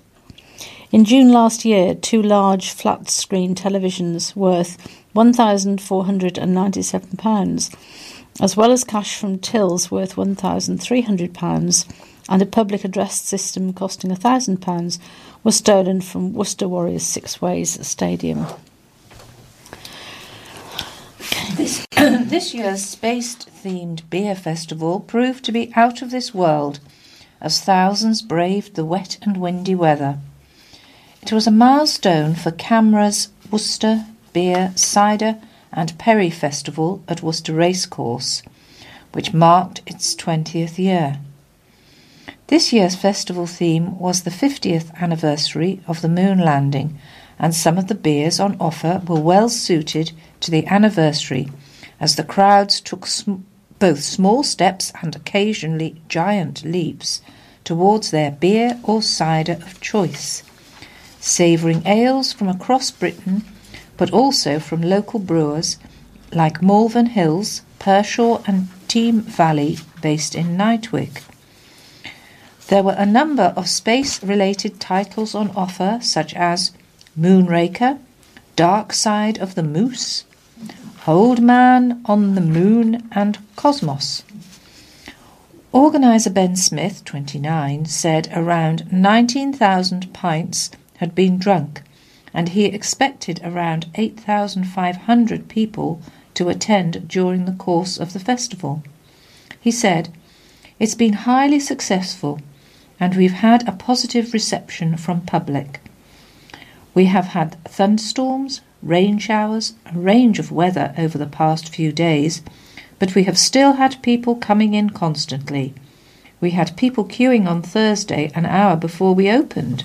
In June last year, two large flat screen televisions worth £1,497, as well as cash from tills worth £1,300 and a public address system costing £1,000 were stolen from Worcester Warriors Six Ways Stadium. This, this year's space themed beer festival proved to be out of this world as thousands braved the wet and windy weather. It was a milestone for CAMRA's Worcester Beer, Cider and Perry Festival at Worcester Racecourse, which marked its 20th year. This year's festival theme was the 50th anniversary of the moon landing, and some of the beers on offer were well suited to the anniversary as the crowds took sm- both small steps and occasionally giant leaps towards their beer or cider of choice, savouring ales from across Britain, but also from local brewers like Malvern Hills, Pershore, and Teme Valley, based in Knightwick. There were a number of space related titles on offer, such as Moonraker, Dark Side of the Moose, Old Man on the Moon, and Cosmos. Organiser Ben Smith, 29, said around 19,000 pints had been drunk, and he expected around 8,500 people to attend during the course of the festival. He said, It's been highly successful and we've had a positive reception from public. We have had thunderstorms, rain showers, a range of weather over the past few days, but we have still had people coming in constantly. We had people queuing on Thursday an hour before we opened.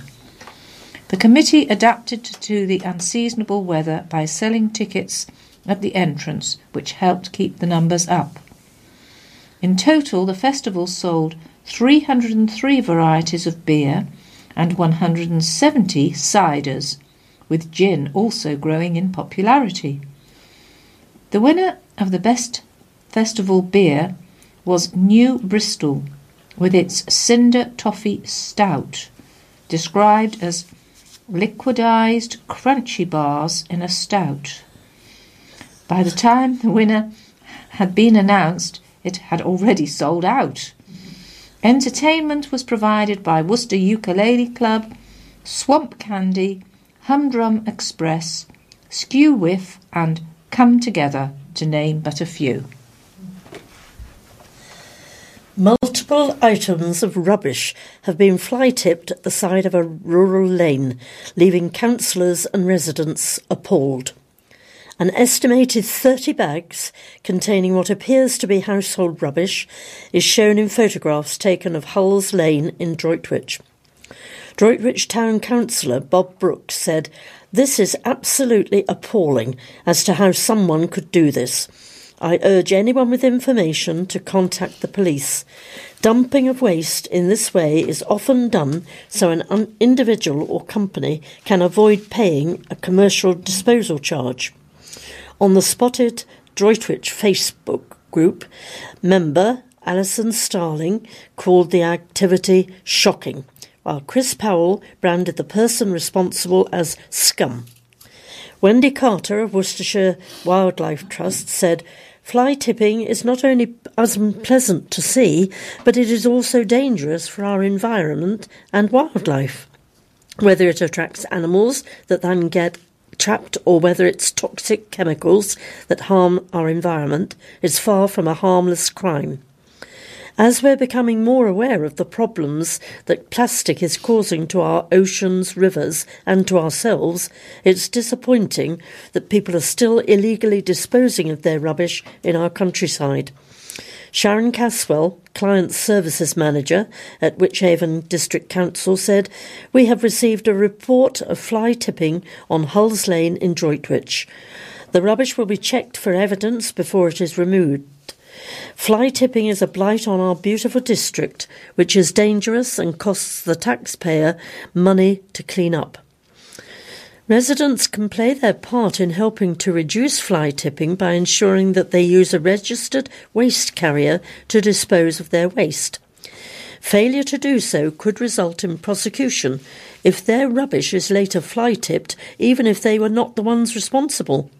The committee adapted to the unseasonable weather by selling tickets at the entrance, which helped keep the numbers up. In total, the festival sold 303 varieties of beer, and 170 ciders, with gin also growing in popularity. The winner of the Best Festival beer was New Bristol, with its Cinder Toffee Stout, described as liquidized crunchy bars in a stout. By the time the winner had been announced, it had already sold out. Entertainment was provided by Worcester Ukulele Club, Swamp Candy, Humdrum Express, Skew Whiff, and Come Together, to name but a few. Multiple items of rubbish have been fly tipped at the side of a rural lane, leaving councillors and residents appalled. An estimated 30 bags containing what appears to be household rubbish is shown in photographs taken of Hulls Lane in Droitwich. Droitwich Town Councillor Bob Brooks said, This is absolutely appalling as to how someone could do this. I urge anyone with information to contact the police. Dumping of waste in this way is often done so an individual or company can avoid paying a commercial disposal charge. On the spotted Droitwich Facebook group, member Alison Starling called the activity shocking, while Chris Powell branded the person responsible as scum. Wendy Carter of Worcestershire Wildlife Trust said, Fly tipping is not only unpleasant to see, but it is also dangerous for our environment and wildlife. Whether it attracts animals that then get trapped or whether it's toxic chemicals that harm our environment, is far from a harmless crime. As we're becoming more aware of the problems that plastic is causing to our oceans, rivers, and to ourselves, it's disappointing that people are still illegally disposing of their rubbish in our countryside. Sharon Caswell, Client Services Manager at Wychavon District Council, said, We have received a report of fly tipping on Hulls Lane in Droitwich. The rubbish will be checked for evidence before it is removed. Fly tipping is a blight on our beautiful district, which is dangerous and costs the taxpayer money to clean up. Residents can play their part in helping to reduce fly tipping by ensuring that they use a registered waste carrier to dispose of their waste. Failure to do so could result in prosecution if their rubbish is later fly tipped, even if they were not the ones responsible.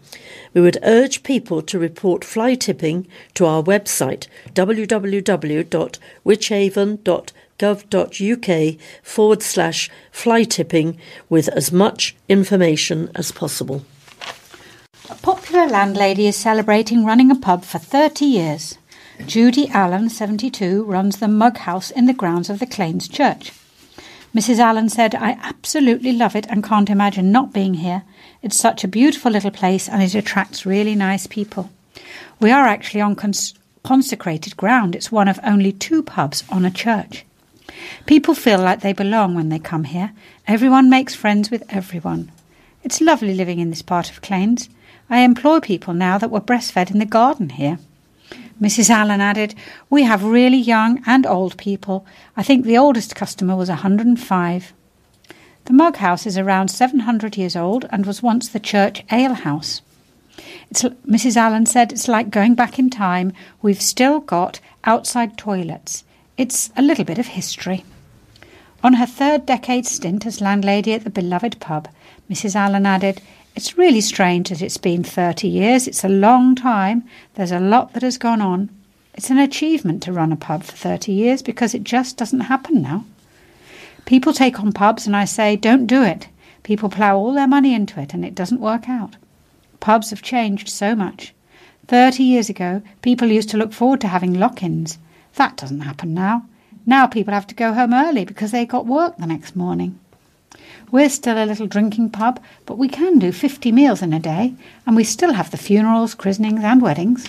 We would urge people to report fly tipping to our website www.wychavon.gov.uk forward slash fly tipping with as much information as possible. A popular landlady is celebrating running a pub for 30 years. Judy Allen, 72, runs the Mug House in the grounds of the Claines Church. Mrs. Allen said, I absolutely love it and can't imagine not being here. It's such a beautiful little place and it attracts really nice people. We are actually on cons- consecrated ground. It's one of only two pubs on a church. People feel like they belong when they come here. Everyone makes friends with everyone. It's lovely living in this part of Claines. I employ people now that were breastfed in the garden here. Mrs. Allen added, We have really young and old people. I think the oldest customer was 105. The Mug House is around 700 years old and was once the church ale house. It's, Mrs. Allen said it's like going back in time. We've still got outside toilets. It's a little bit of history. On her third decade stint as landlady at the beloved pub, Mrs. Allen added, It's really strange that it's been 30 years. It's a long time. There's a lot that has gone on. It's an achievement to run a pub for 30 years because it just doesn't happen now. People take on pubs, and I say, don't do it. People plough all their money into it, and it doesn't work out. Pubs have changed so much. Thirty years ago, people used to look forward to having lock ins. That doesn't happen now. Now people have to go home early because they got work the next morning. We're still a little drinking pub, but we can do 50 meals in a day, and we still have the funerals, christenings, and weddings.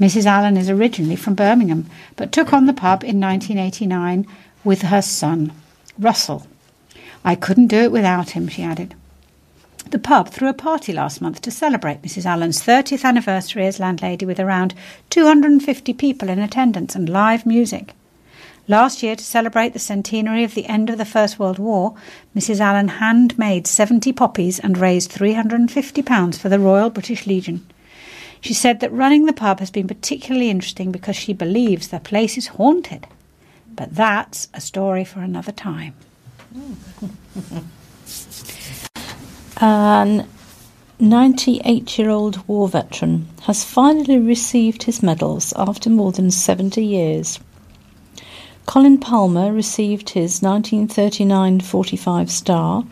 Mrs. Allen is originally from Birmingham, but took on the pub in 1989 with her son. Russell. I couldn't do it without him, she added. The pub threw a party last month to celebrate Mrs. Allen's 30th anniversary as landlady with around 250 people in attendance and live music. Last year, to celebrate the centenary of the end of the First World War, Mrs. Allen handmade 70 poppies and raised £350 for the Royal British Legion. She said that running the pub has been particularly interesting because she believes the place is haunted. But that's a story for another time. An 98 year old war veteran has finally received his medals after more than 70 years. Colin Palmer received his 1939 45 star,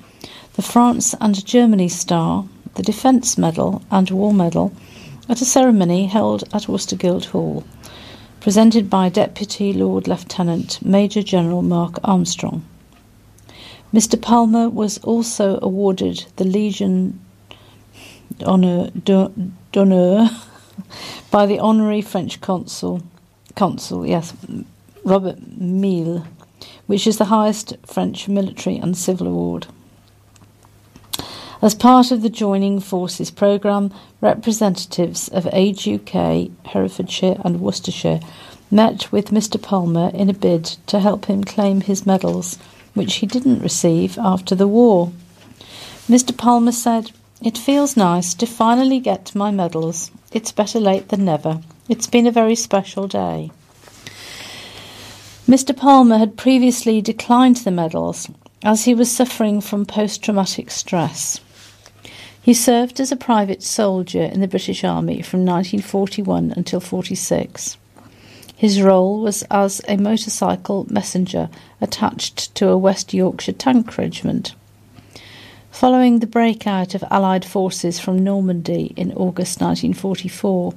the France and Germany star, the Defence Medal, and War Medal at a ceremony held at Worcester Guildhall presented by Deputy Lord Lieutenant Major General Mark Armstrong. Mr. Palmer was also awarded the Legion Honor d'honneur by the honorary French consul, consul, yes, Robert Mille, which is the highest French military and civil award. As part of the Joining Forces programme, representatives of Age UK, Herefordshire, and Worcestershire met with Mr. Palmer in a bid to help him claim his medals, which he didn't receive after the war. Mr. Palmer said, It feels nice to finally get my medals. It's better late than never. It's been a very special day. Mr. Palmer had previously declined the medals as he was suffering from post traumatic stress. He served as a private soldier in the British Army from 1941 until 46. His role was as a motorcycle messenger attached to a West Yorkshire tank regiment. Following the breakout of Allied forces from Normandy in August 1944,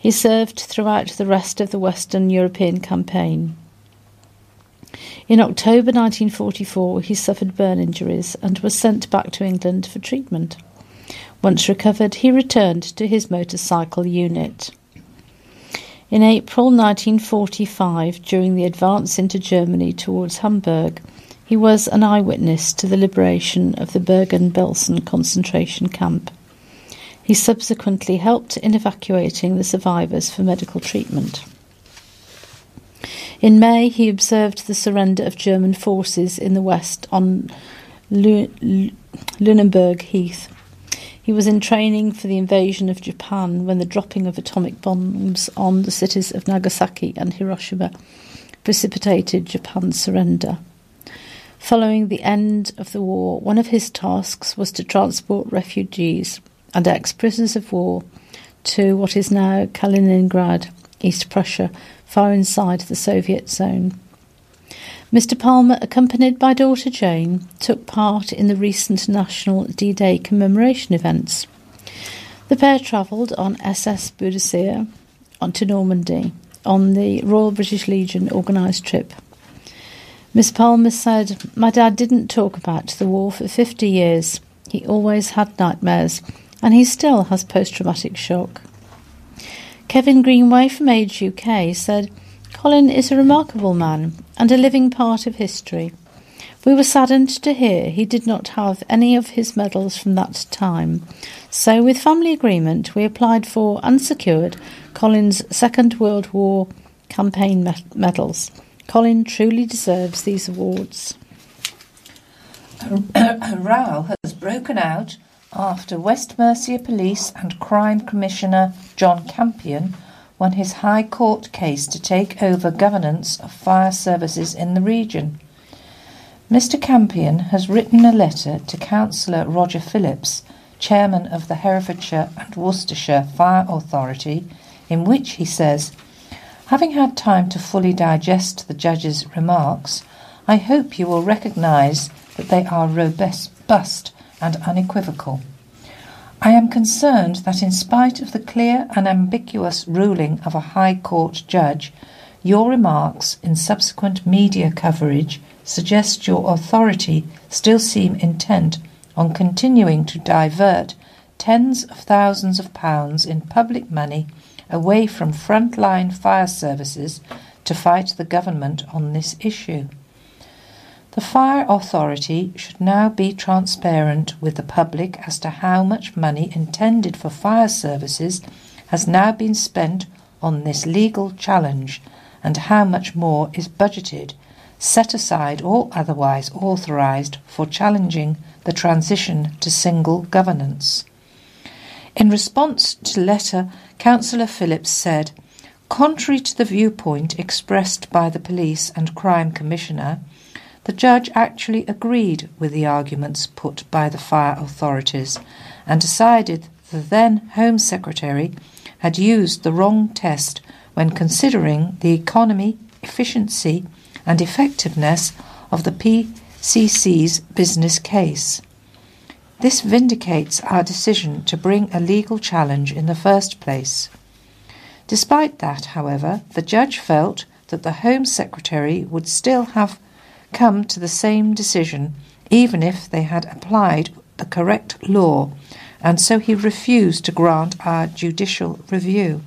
he served throughout the rest of the Western European campaign. In October 1944, he suffered burn injuries and was sent back to England for treatment. Once recovered, he returned to his motorcycle unit. In April 1945, during the advance into Germany towards Hamburg, he was an eyewitness to the liberation of the Bergen Belsen concentration camp. He subsequently helped in evacuating the survivors for medical treatment. In May, he observed the surrender of German forces in the west on Lunenburg Heath. He was in training for the invasion of Japan when the dropping of atomic bombs on the cities of Nagasaki and Hiroshima precipitated Japan's surrender. Following the end of the war, one of his tasks was to transport refugees and ex prisoners of war to what is now Kaliningrad, East Prussia, far inside the Soviet zone. Mr. Palmer, accompanied by daughter Jane, took part in the recent National D Day commemoration events. The pair travelled on SS Boadicea to Normandy on the Royal British Legion organised trip. Miss Palmer said, My dad didn't talk about the war for 50 years. He always had nightmares, and he still has post traumatic shock. Kevin Greenway from Age UK said, Colin is a remarkable man and a living part of history. We were saddened to hear he did not have any of his medals from that time, so with family agreement we applied for and secured Colin's Second World War campaign medals. Colin truly deserves these awards. A row has broken out after West Mercia Police and Crime Commissioner John Campion won his High Court case to take over governance of fire services in the region. Mr. Campion has written a letter to Councillor Roger Phillips, Chairman of the Herefordshire and Worcestershire Fire Authority, in which he says, Having had time to fully digest the judge's remarks, I hope you will recognise that they are robust and unequivocal. I am concerned that, in spite of the clear and ambiguous ruling of a High Court judge, your remarks in subsequent media coverage suggest your authority still seem intent on continuing to divert tens of thousands of pounds in public money away from frontline fire services to fight the government on this issue. The Fire Authority should now be transparent with the public as to how much money intended for fire services has now been spent on this legal challenge and how much more is budgeted, set aside or otherwise authorised for challenging the transition to single governance. In response to letter, Councillor Phillips said, Contrary to the viewpoint expressed by the Police and Crime Commissioner, the judge actually agreed with the arguments put by the fire authorities and decided the then Home Secretary had used the wrong test when considering the economy, efficiency, and effectiveness of the PCC's business case. This vindicates our decision to bring a legal challenge in the first place. Despite that, however, the judge felt that the Home Secretary would still have come to the same decision even if they had applied the correct law, and so he refused to grant our judicial review.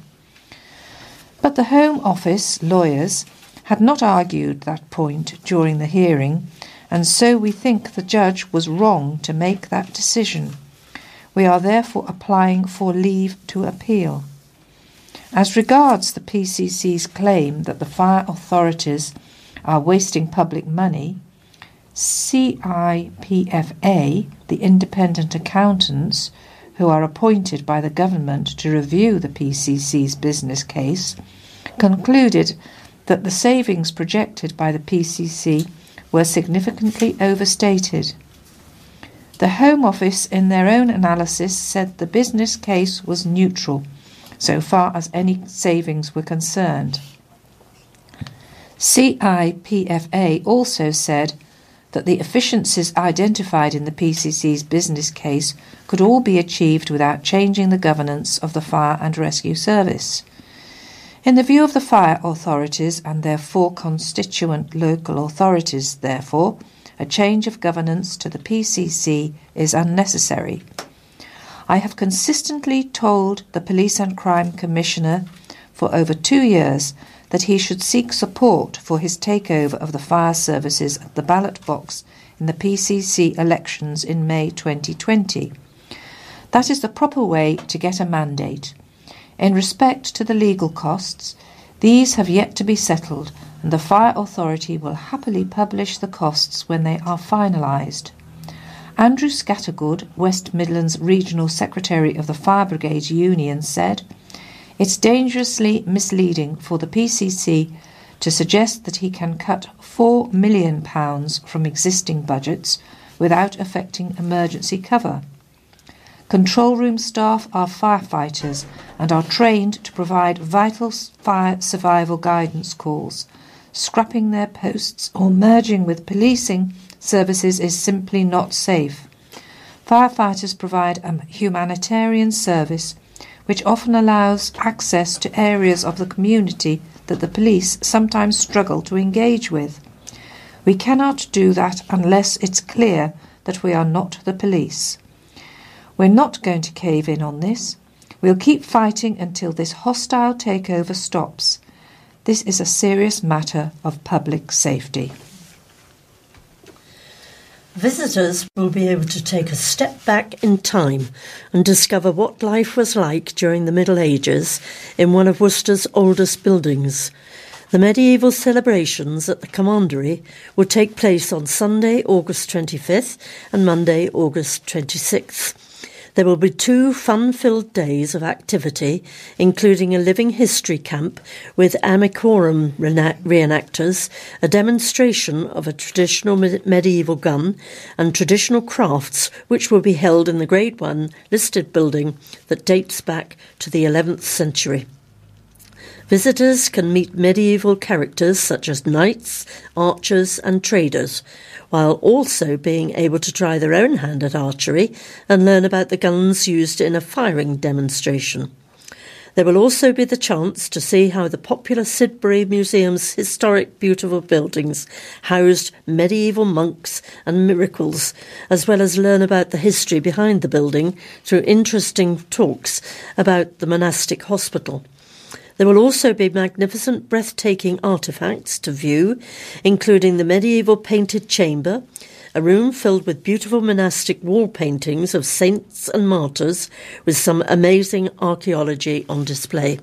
But the Home Office lawyers had not argued that point during the hearing, and so we think the judge was wrong to make that decision. We are therefore applying for leave to appeal. As regards the PCC's claim that the fire authorities are wasting public money, CIPFA, the independent accountants who are appointed by the government to review the PCC's business case, concluded that the savings projected by the PCC were significantly overstated. The Home Office, in their own analysis, said the business case was neutral so far as any savings were concerned. CIPFA also said that the efficiencies identified in the PCC's business case could all be achieved without changing the governance of the fire and rescue service. In the view of the fire authorities and their four constituent local authorities, therefore, a change of governance to the PCC is unnecessary. I have consistently told the Police and Crime Commissioner for over two years that he should seek support for his takeover of the fire services at the ballot box in the PCC elections in May 2020. That is the proper way to get a mandate. In respect to the legal costs, these have yet to be settled, and the Fire Authority will happily publish the costs when they are finalised. Andrew Scattergood, West Midlands Regional Secretary of the Fire Brigade Union, said, It's dangerously misleading for the PCC to suggest that he can cut £4 million from existing budgets without affecting emergency cover. Control room staff are firefighters and are trained to provide vital fire survival guidance calls. Scrapping their posts or merging with policing services is simply not safe. Firefighters provide a humanitarian service which often allows access to areas of the community that the police sometimes struggle to engage with. We cannot do that unless it's clear that we are not the police. We're not going to cave in on this. We'll keep fighting until this hostile takeover stops. This is a serious matter of public safety. Visitors will be able to take a step back in time and discover what life was like during the Middle Ages in one of Worcester's oldest buildings. The medieval celebrations at the Commandery will take place on Sunday, August 25th and Monday, August 26th. There will be two fun filled days of activity, including a living history camp with Amicorum reenactors, a demonstration of a traditional medieval gun, and traditional crafts, which will be held in the Grade 1 listed building that dates back to the 11th century. Visitors can meet medieval characters such as knights, archers, and traders, while also being able to try their own hand at archery and learn about the guns used in a firing demonstration. There will also be the chance to see how the popular Sidbury Museum's historic, beautiful buildings housed medieval monks and miracles, as well as learn about the history behind the building through interesting talks about the monastic hospital. There will also be magnificent, breathtaking artefacts to view, including the medieval painted chamber, a room filled with beautiful monastic wall paintings of saints and martyrs, with some amazing archaeology on display.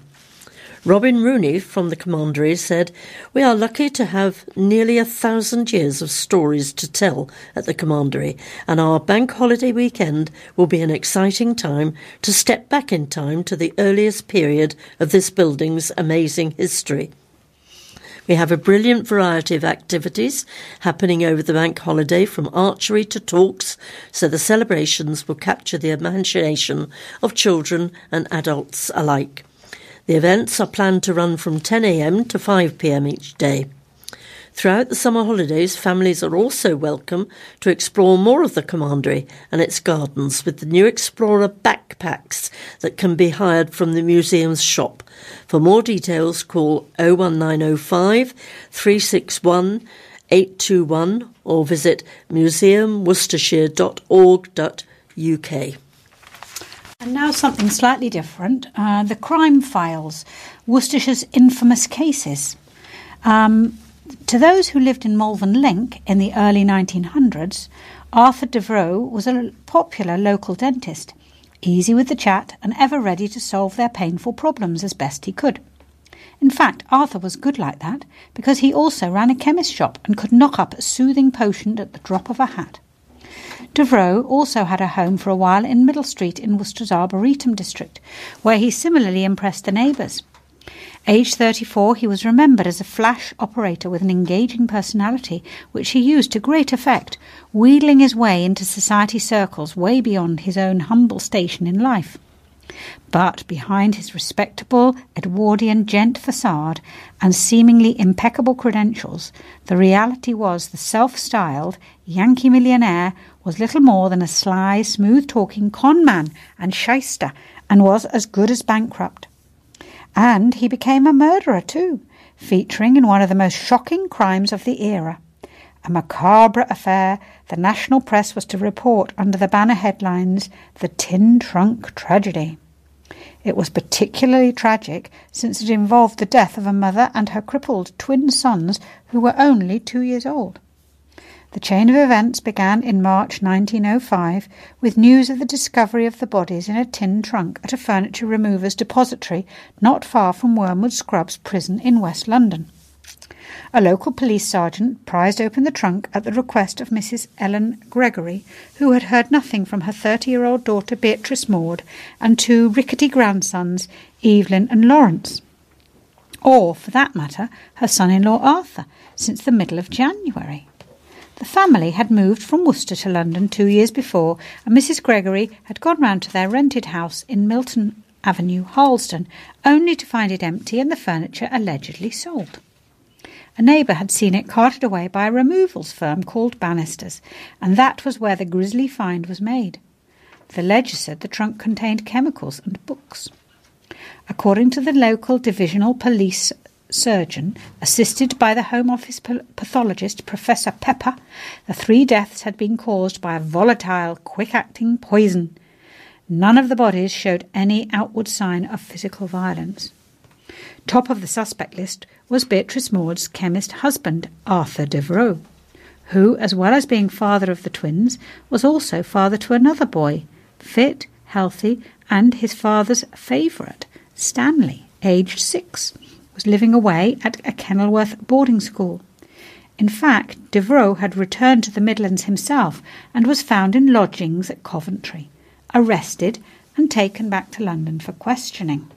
Robin Rooney from the Commandery said, We are lucky to have nearly a thousand years of stories to tell at the Commandery, and our bank holiday weekend will be an exciting time to step back in time to the earliest period of this building's amazing history. We have a brilliant variety of activities happening over the bank holiday from archery to talks, so the celebrations will capture the imagination of children and adults alike. The events are planned to run from 10am to 5pm each day. Throughout the summer holidays, families are also welcome to explore more of the Commandery and its gardens with the new Explorer backpacks that can be hired from the museum's shop. For more details, call 01905 361 821 or visit museumworcestershire.org.uk. And now something slightly different uh, the crime files, Worcestershire's infamous cases. Um, to those who lived in Malvern Link in the early 1900s, Arthur Devereux was a popular local dentist, easy with the chat and ever ready to solve their painful problems as best he could. In fact, Arthur was good like that because he also ran a chemist shop and could knock up a soothing potion at the drop of a hat. Devereux also had a home for a while in Middle Street in Worcester's Arboretum district, where he similarly impressed the neighbours. Aged 34, he was remembered as a flash operator with an engaging personality, which he used to great effect, wheedling his way into society circles way beyond his own humble station in life. But behind his respectable Edwardian gent facade and seemingly impeccable credentials, the reality was the self styled Yankee millionaire was little more than a sly, smooth talking con man and shyster, and was as good as bankrupt. And he became a murderer too, featuring in one of the most shocking crimes of the era. A macabre affair the national press was to report under the banner headlines The Tin Trunk Tragedy. It was particularly tragic since it involved the death of a mother and her crippled twin sons who were only two years old. The chain of events began in March 1905 with news of the discovery of the bodies in a tin trunk at a furniture remover's depository not far from Wormwood Scrubs prison in West London. A local police sergeant prized open the trunk at the request of Mrs. Ellen Gregory, who had heard nothing from her 30 year old daughter Beatrice Maud and two rickety grandsons, Evelyn and Lawrence. Or, for that matter, her son in law Arthur, since the middle of January. The family had moved from Worcester to London two years before, and Mrs. Gregory had gone round to their rented house in Milton Avenue, Harlesden, only to find it empty and the furniture allegedly sold. A neighbour had seen it carted away by a removals firm called Bannisters, and that was where the grisly find was made. The ledger said the trunk contained chemicals and books. According to the local divisional police surgeon, assisted by the Home Office pathologist Professor Pepper, the three deaths had been caused by a volatile, quick acting poison. None of the bodies showed any outward sign of physical violence. Top of the suspect list was Beatrice Maud's chemist husband, Arthur Devereux, who, as well as being father of the twins, was also father to another boy, fit, healthy, and his father's favourite, Stanley, aged six was living away at a Kenilworth boarding school. In fact, Devereux had returned to the Midlands himself and was found in lodgings at Coventry, arrested and taken back to London for questioning.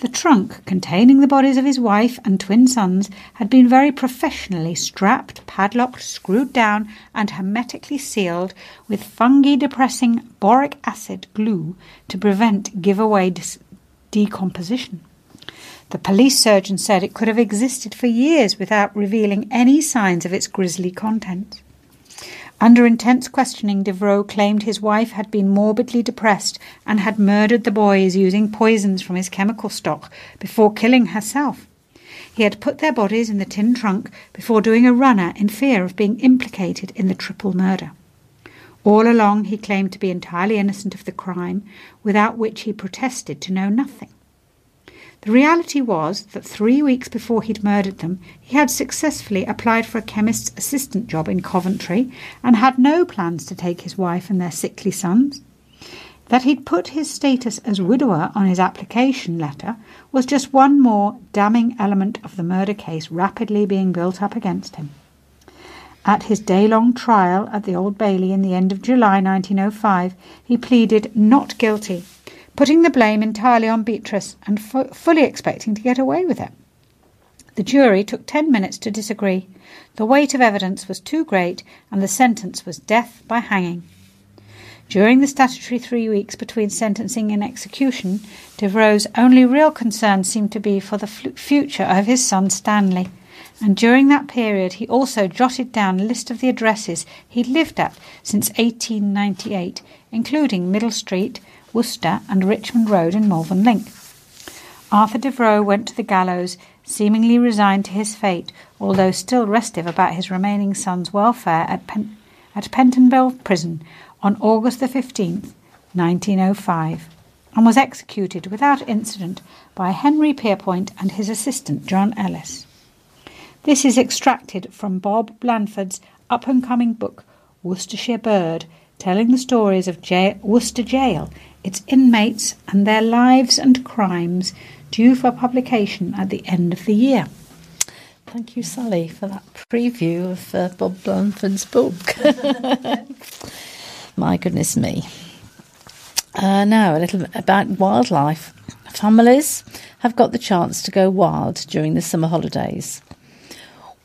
The trunk containing the bodies of his wife and twin sons had been very professionally strapped, padlocked, screwed down, and hermetically sealed with fungi depressing boric acid glue to prevent giveaway dis- decomposition. The police surgeon said it could have existed for years without revealing any signs of its grisly contents. Under intense questioning, Devereux claimed his wife had been morbidly depressed and had murdered the boys using poisons from his chemical stock before killing herself. He had put their bodies in the tin trunk before doing a runner in fear of being implicated in the triple murder. All along he claimed to be entirely innocent of the crime, without which he protested to know nothing. The reality was that three weeks before he'd murdered them, he had successfully applied for a chemist's assistant job in Coventry and had no plans to take his wife and their sickly sons. That he'd put his status as widower on his application letter was just one more damning element of the murder case rapidly being built up against him. At his day long trial at the Old Bailey in the end of July 1905, he pleaded not guilty putting the blame entirely on Beatrice and fully expecting to get away with it. The jury took ten minutes to disagree. The weight of evidence was too great, and the sentence was death by hanging. During the statutory three weeks between sentencing and execution, Devereux's only real concern seemed to be for the future of his son Stanley. And during that period, he also jotted down a list of the addresses he'd lived at since 1898, including Middle Street, Worcester, and Richmond Road in Malvern Link. Arthur Devereux went to the gallows, seemingly resigned to his fate, although still restive about his remaining son's welfare at, Pen- at Pentonville Prison on August the 15th, 1905, and was executed without incident by Henry Pierrepoint and his assistant John Ellis. This is extracted from Bob Blandford's up and coming book, Worcestershire Bird, telling the stories of J- Worcester Jail its inmates, and their lives and crimes, due for publication at the end of the year. Thank you, Sally, for that preview of uh, Bob Blandford's book. My goodness me. Uh, now, a little about wildlife. Families have got the chance to go wild during the summer holidays.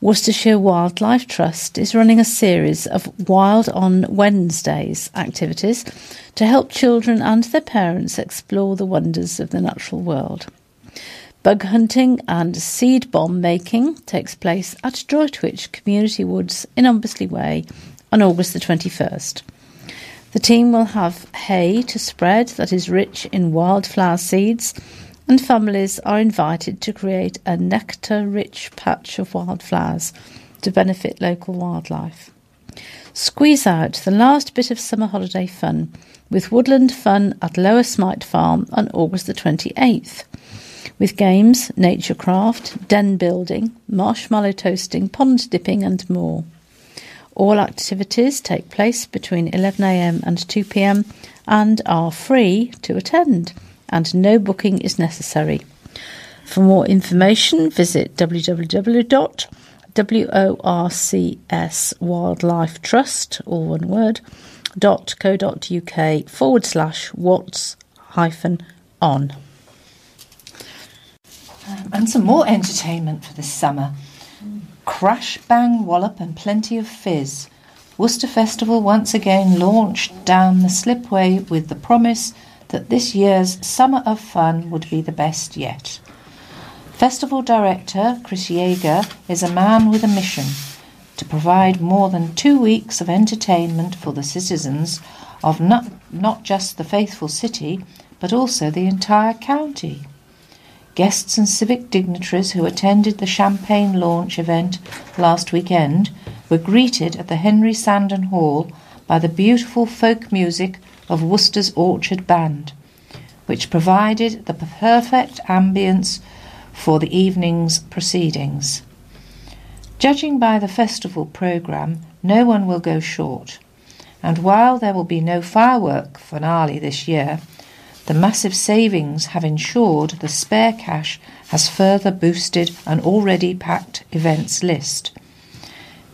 Worcestershire Wildlife Trust is running a series of Wild on Wednesdays activities to help children and their parents explore the wonders of the natural world. Bug hunting and seed bomb making takes place at Droitwich Community Woods in Ombersley Way on August the 21st. The team will have hay to spread that is rich in wildflower seeds and families are invited to create a nectar rich patch of wildflowers to benefit local wildlife. Squeeze out the last bit of summer holiday fun with woodland fun at Lower Smite Farm on August the 28th, with games, nature craft, den building, marshmallow toasting, pond dipping, and more. All activities take place between 11am and 2pm and are free to attend and no booking is necessary. For more information, visit www.worcswildlifetrust, all one word, .co.uk forward slash what's hyphen on. Um, and some more entertainment for this summer. Crash, bang, wallop, and plenty of fizz. Worcester Festival once again launched down the slipway with the promise that this year's Summer of Fun would be the best yet. Festival director Chris Jaeger is a man with a mission to provide more than two weeks of entertainment for the citizens of not, not just the faithful city, but also the entire county. Guests and civic dignitaries who attended the champagne launch event last weekend were greeted at the Henry Sandon Hall by the beautiful folk music of Worcester's Orchard Band, which provided the perfect ambience for the evening's proceedings. Judging by the festival programme, no one will go short, and while there will be no firework finale this year, the massive savings have ensured the spare cash has further boosted an already packed events list.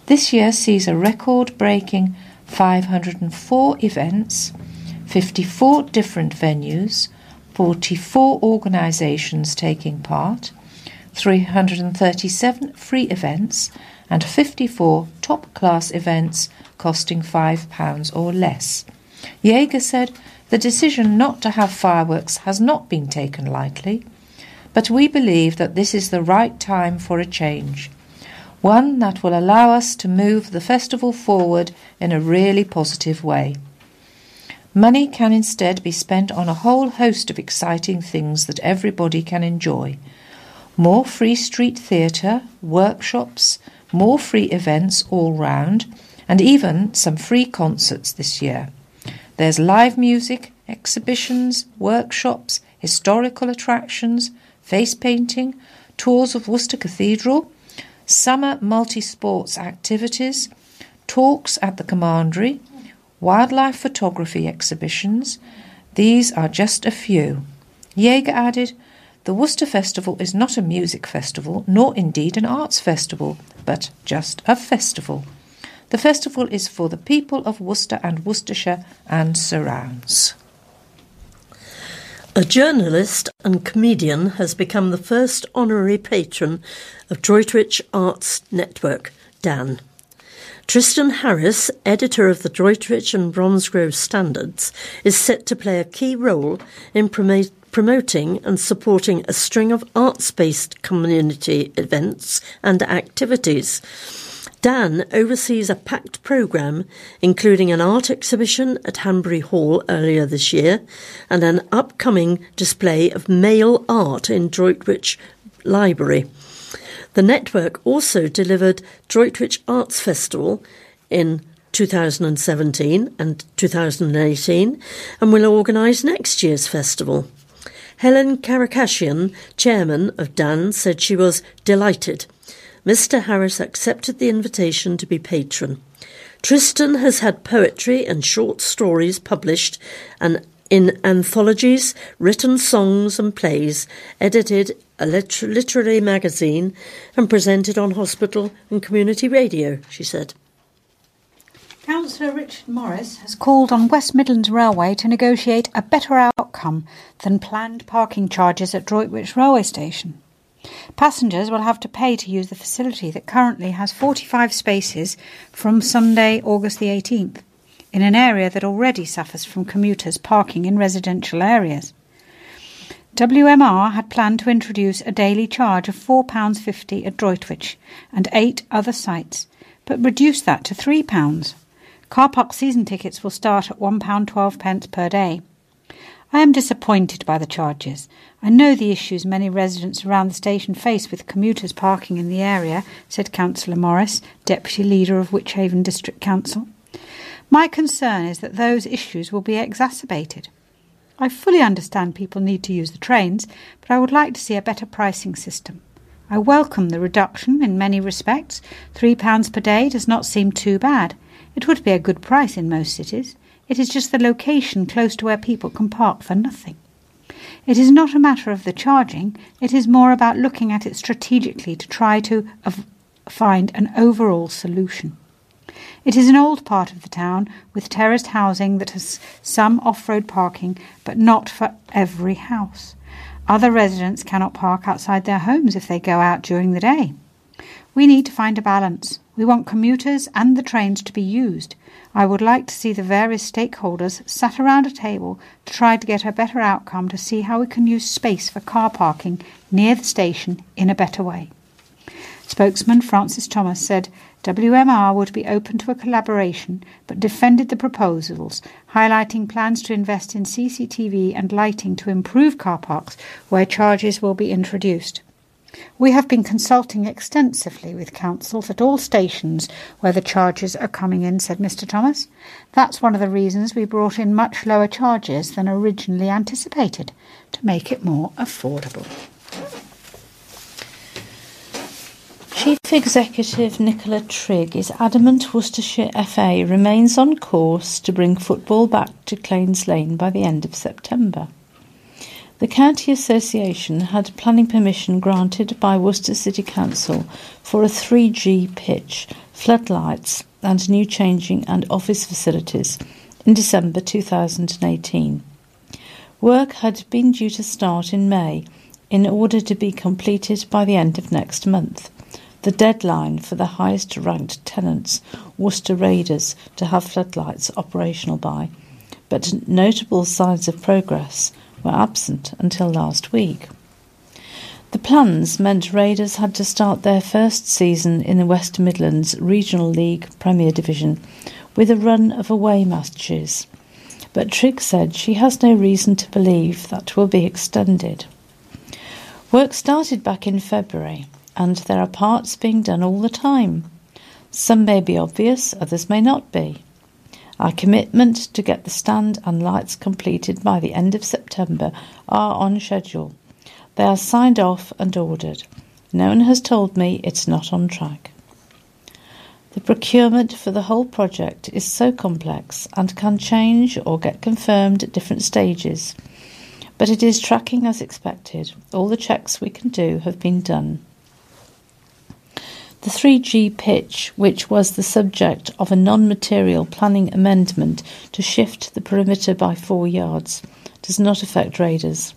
This year sees a record breaking 504 events 54 different venues, 44 organisations taking part, 337 free events, and 54 top class events costing £5 or less. Jaeger said the decision not to have fireworks has not been taken lightly, but we believe that this is the right time for a change, one that will allow us to move the festival forward in a really positive way. Money can instead be spent on a whole host of exciting things that everybody can enjoy. More free street theatre, workshops, more free events all round, and even some free concerts this year. There's live music, exhibitions, workshops, historical attractions, face painting, tours of Worcester Cathedral, summer multi sports activities, talks at the Commandery, wildlife photography exhibitions. These are just a few. Jaeger added, The Worcester Festival is not a music festival, nor indeed an arts festival, but just a festival. The festival is for the people of Worcester and Worcestershire and surrounds. A journalist and comedian has become the first honorary patron of Droitwich Arts Network, Dan. Tristan Harris, editor of the Droitwich and Bromsgrove Standards, is set to play a key role in promoting promoting and supporting a string of arts based community events and activities. Dan oversees a packed programme, including an art exhibition at Hanbury Hall earlier this year and an upcoming display of male art in Droitwich Library. The network also delivered Droitwich Arts Festival in 2017 and 2018 and will organise next year's festival. Helen Karakashian, chairman of DAN, said she was delighted. Mr. Harris accepted the invitation to be patron. Tristan has had poetry and short stories published and in anthologies, written songs and plays, edited a liter- literary magazine, and presented on hospital and community radio, she said. Councillor Richard Morris has called on West Midlands Railway to negotiate a better outcome than planned parking charges at Droitwich Railway Station. Passengers will have to pay to use the facility that currently has 45 spaces from Sunday, August the 18th, in an area that already suffers from commuters parking in residential areas. WMR had planned to introduce a daily charge of £4.50 at Droitwich and eight other sites, but reduced that to £3. Car park season tickets will start at £1.12 pence per day. I am disappointed by the charges. I know the issues many residents around the station face with commuters parking in the area, said Councillor Morris, Deputy Leader of Wychavon District Council. My concern is that those issues will be exacerbated. I fully understand people need to use the trains, but I would like to see a better pricing system. I welcome the reduction in many respects. £3 per day does not seem too bad. It would be a good price in most cities. It is just the location close to where people can park for nothing. It is not a matter of the charging, it is more about looking at it strategically to try to find an overall solution. It is an old part of the town with terraced housing that has some off road parking, but not for every house. Other residents cannot park outside their homes if they go out during the day. We need to find a balance. We want commuters and the trains to be used. I would like to see the various stakeholders sat around a table to try to get a better outcome to see how we can use space for car parking near the station in a better way. Spokesman Francis Thomas said WMR would be open to a collaboration but defended the proposals, highlighting plans to invest in CCTV and lighting to improve car parks where charges will be introduced. We have been consulting extensively with councils at all stations where the charges are coming in, said Mr. Thomas. That's one of the reasons we brought in much lower charges than originally anticipated to make it more affordable. Chief Executive Nicola Trigg is adamant Worcestershire FA remains on course to bring football back to Claines Lane by the end of September. The County Association had planning permission granted by Worcester City Council for a 3G pitch, floodlights, and new changing and office facilities in December 2018. Work had been due to start in May in order to be completed by the end of next month the deadline for the highest ranked tenants, Worcester Raiders, to have floodlights operational by, but notable signs of progress were absent until last week. The plans meant Raiders had to start their first season in the West Midlands Regional League Premier Division with a run of away matches. But Trigg said she has no reason to believe that will be extended. Work started back in February and there are parts being done all the time. Some may be obvious, others may not be. Our commitment to get the stand and lights completed by the end of September are on schedule. They are signed off and ordered. No one has told me it's not on track. The procurement for the whole project is so complex and can change or get confirmed at different stages, but it is tracking as expected. All the checks we can do have been done. The 3G pitch, which was the subject of a non material planning amendment to shift the perimeter by four yards, does not affect raiders.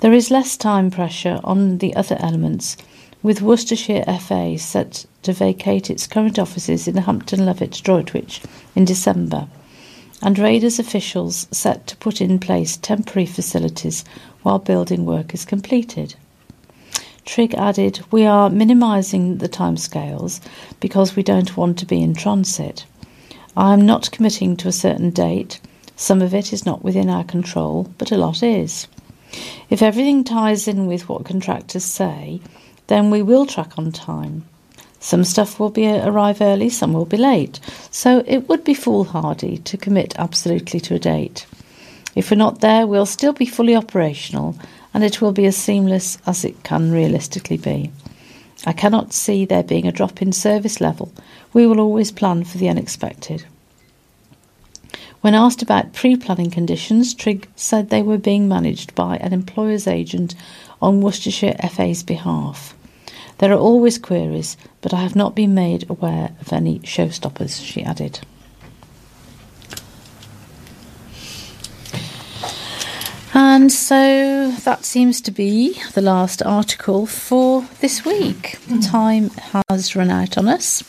There is less time pressure on the other elements, with Worcestershire FA set to vacate its current offices in Hampton Lovett, Droitwich in December, and Raiders officials set to put in place temporary facilities while building work is completed. Trigg added, We are minimising the timescales because we don't want to be in transit. I am not committing to a certain date. Some of it is not within our control, but a lot is. If everything ties in with what contractors say, then we will track on time. Some stuff will be uh, arrive early, some will be late. So it would be foolhardy to commit absolutely to a date. If we're not there, we'll still be fully operational and it will be as seamless as it can realistically be. I cannot see there being a drop in service level. We will always plan for the unexpected. When asked about pre planning conditions, Trigg said they were being managed by an employer's agent on Worcestershire FA's behalf. There are always queries, but I have not been made aware of any showstoppers, she added. And so that seems to be the last article for this week. Time has run out on us.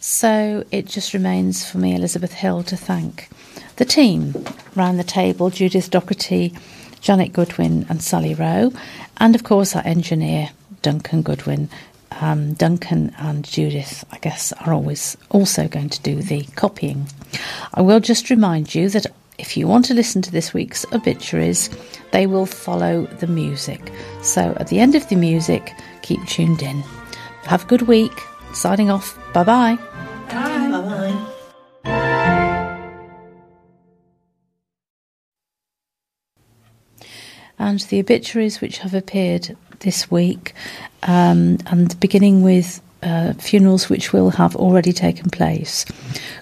So it just remains for me, Elizabeth Hill, to thank the team round the table Judith Docherty, Janet Goodwin, and Sally Rowe, and of course our engineer, Duncan Goodwin. Um, Duncan and Judith, I guess, are always also going to do the copying. I will just remind you that if you want to listen to this week's obituaries, they will follow the music. So at the end of the music, keep tuned in. Have a good week. Signing off. Bye bye. Bye bye. and the obituaries which have appeared this week, um, and beginning with uh, funerals which will have already taken place.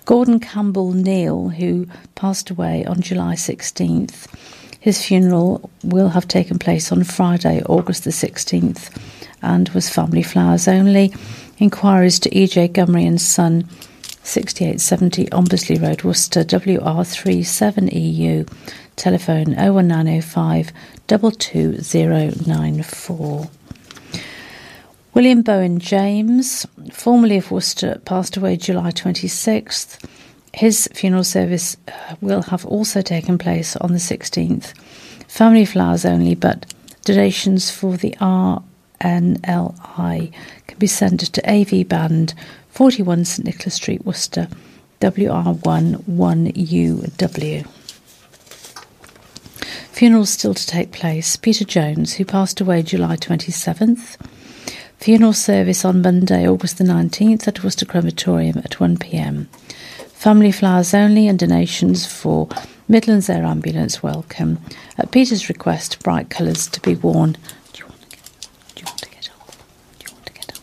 Gordon Campbell Neal, who passed away on July 16th, his funeral will have taken place on Friday, August the 16th, and was family flowers only. Inquiries to E.J. Gumry and Son, 6870 Ombersley Road, Worcester, WR37EU, telephone 01905 22094. William Bowen James, formerly of Worcester, passed away July 26th. His funeral service uh, will have also taken place on the 16th. Family flowers only, but donations for the RNLI can be sent to AV Band, 41 St Nicholas Street, Worcester, WR1 1UW. Funerals still to take place. Peter Jones, who passed away July 27th. Funeral service on Monday, August the 19th at Worcester Crematorium at 1pm. Family flowers only and donations for Midlands Air Ambulance welcome. At Peter's request, bright colours to be worn. Do you want to get, do you want to get up? Do you want to get up?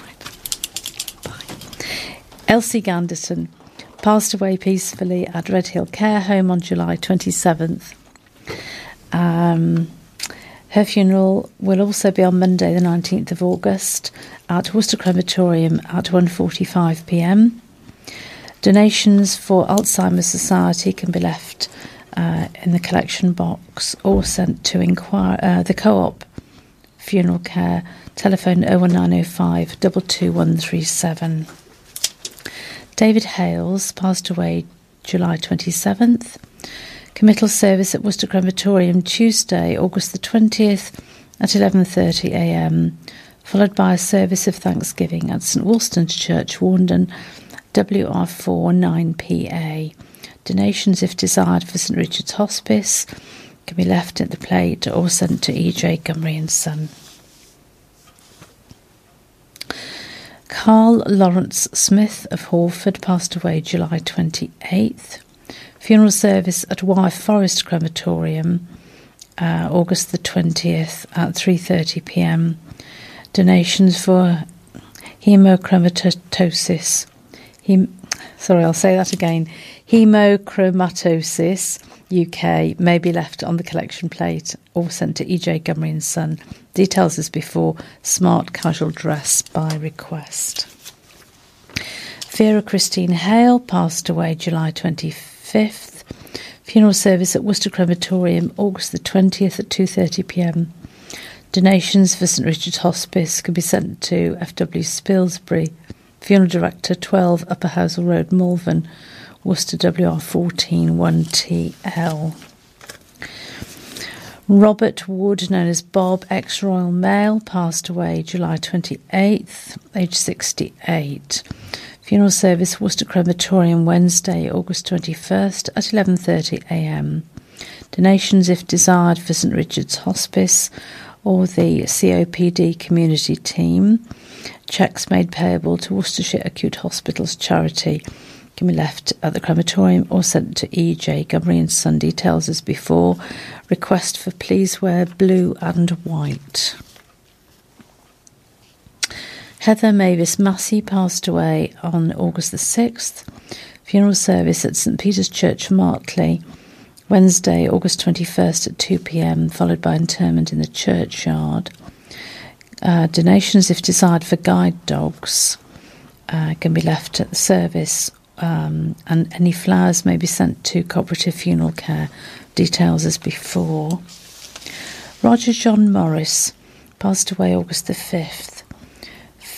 Right. All right. Bye. Elsie Ganderson passed away peacefully at Redhill Care Home on July 27th. Um, her funeral will also be on Monday, the 19th of August, at Worcester Crematorium at 1:45 p.m. Donations for Alzheimer's Society can be left uh, in the collection box or sent to inquire uh, the Co-op Funeral Care telephone 01905 22137. David Hales passed away July 27th. Committal service at Worcester Crematorium Tuesday, August the 20th at 11:30 a.m., followed by a service of Thanksgiving at St Wolstan's Church, Warndon, WR4 9PA. Donations, if desired, for St Richard's Hospice can be left at the plate or sent to E.J. Gumry and Son. Carl Lawrence Smith of Hawford passed away July 28th. Funeral service at Wyre Forest Crematorium, uh, August the 20th at 3:30 p.m. Donations for hemochromatosis. Hem- sorry, I'll say that again. Hemochromatosis UK may be left on the collection plate or sent to EJ Gumry and Son. Details as before. Smart casual dress by request. Vera Christine Hale passed away July 25th. Funeral service at Worcester Crematorium August the 20th at 2:30 p.m. Donations for St Richard's Hospice can be sent to FW Spilsbury, Funeral Director 12 Upper Howsell Road, Malvern, Worcester WR14 1TL. Robert Wood, known as Bob, ex Royal Mail, passed away July 28th, age 68. Funeral service Worcester Crematorium Wednesday, August 21st at 11:30 a.m. Donations if desired for St Richard's Hospice or the COPD community team. Cheques made payable to Worcestershire Acute Hospitals Charity can be left at the crematorium or sent to EJ Gumry and Son. Details as before. Request for please wear blue and white. Heather Mavis Massey passed away on August the 6th. Funeral service at St Peter's Church, Martley, Wednesday, August 21st at 2 pm, followed by interment in the churchyard. Uh, donations, if desired, for guide dogs uh, can be left at the service um, and any flowers may be sent to Cooperative Funeral Care. Details as before. Roger John Morris passed away August the 5th.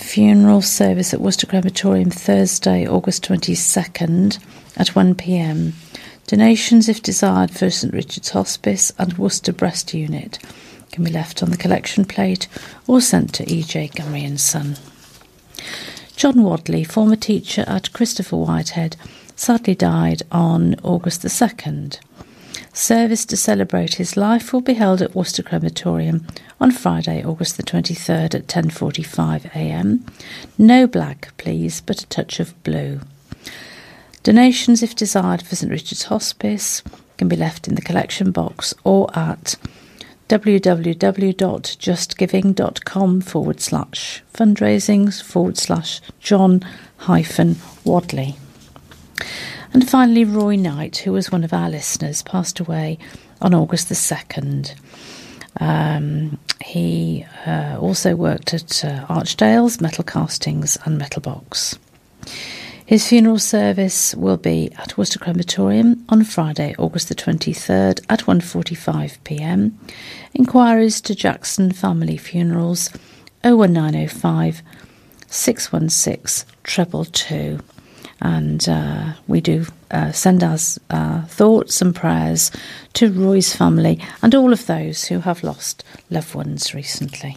Funeral service at Worcester Crematorium Thursday, August 22nd at 1pm. Donations, if desired, for St Richard's Hospice and Worcester Breast Unit can be left on the collection plate or sent to E.J. Gummy and Son. John Wadley, former teacher at Christopher Whitehead, sadly died on August the 2nd. Service to celebrate his life will be held at Worcester Crematorium on Friday, August the 23rd at 10:45 a.m. No black, please, but a touch of blue. Donations, if desired, for St Richard's Hospice can be left in the collection box or at www.justgiving.com forward slash fundraisings forward slash John hyphen Wadley. And finally, Roy Knight, who was one of our listeners, passed away on August the 2nd. Um, he uh, also worked at uh, Archdale's, Metal Castings, and Metal Box. His funeral service will be at Worcester Crematorium on Friday, August the 23rd at 1:45 p.m. Inquiries to Jackson Family Funerals 01905 616 treble two. And uh, we do uh, send our uh, thoughts and prayers to Roy's family and all of those who have lost loved ones recently.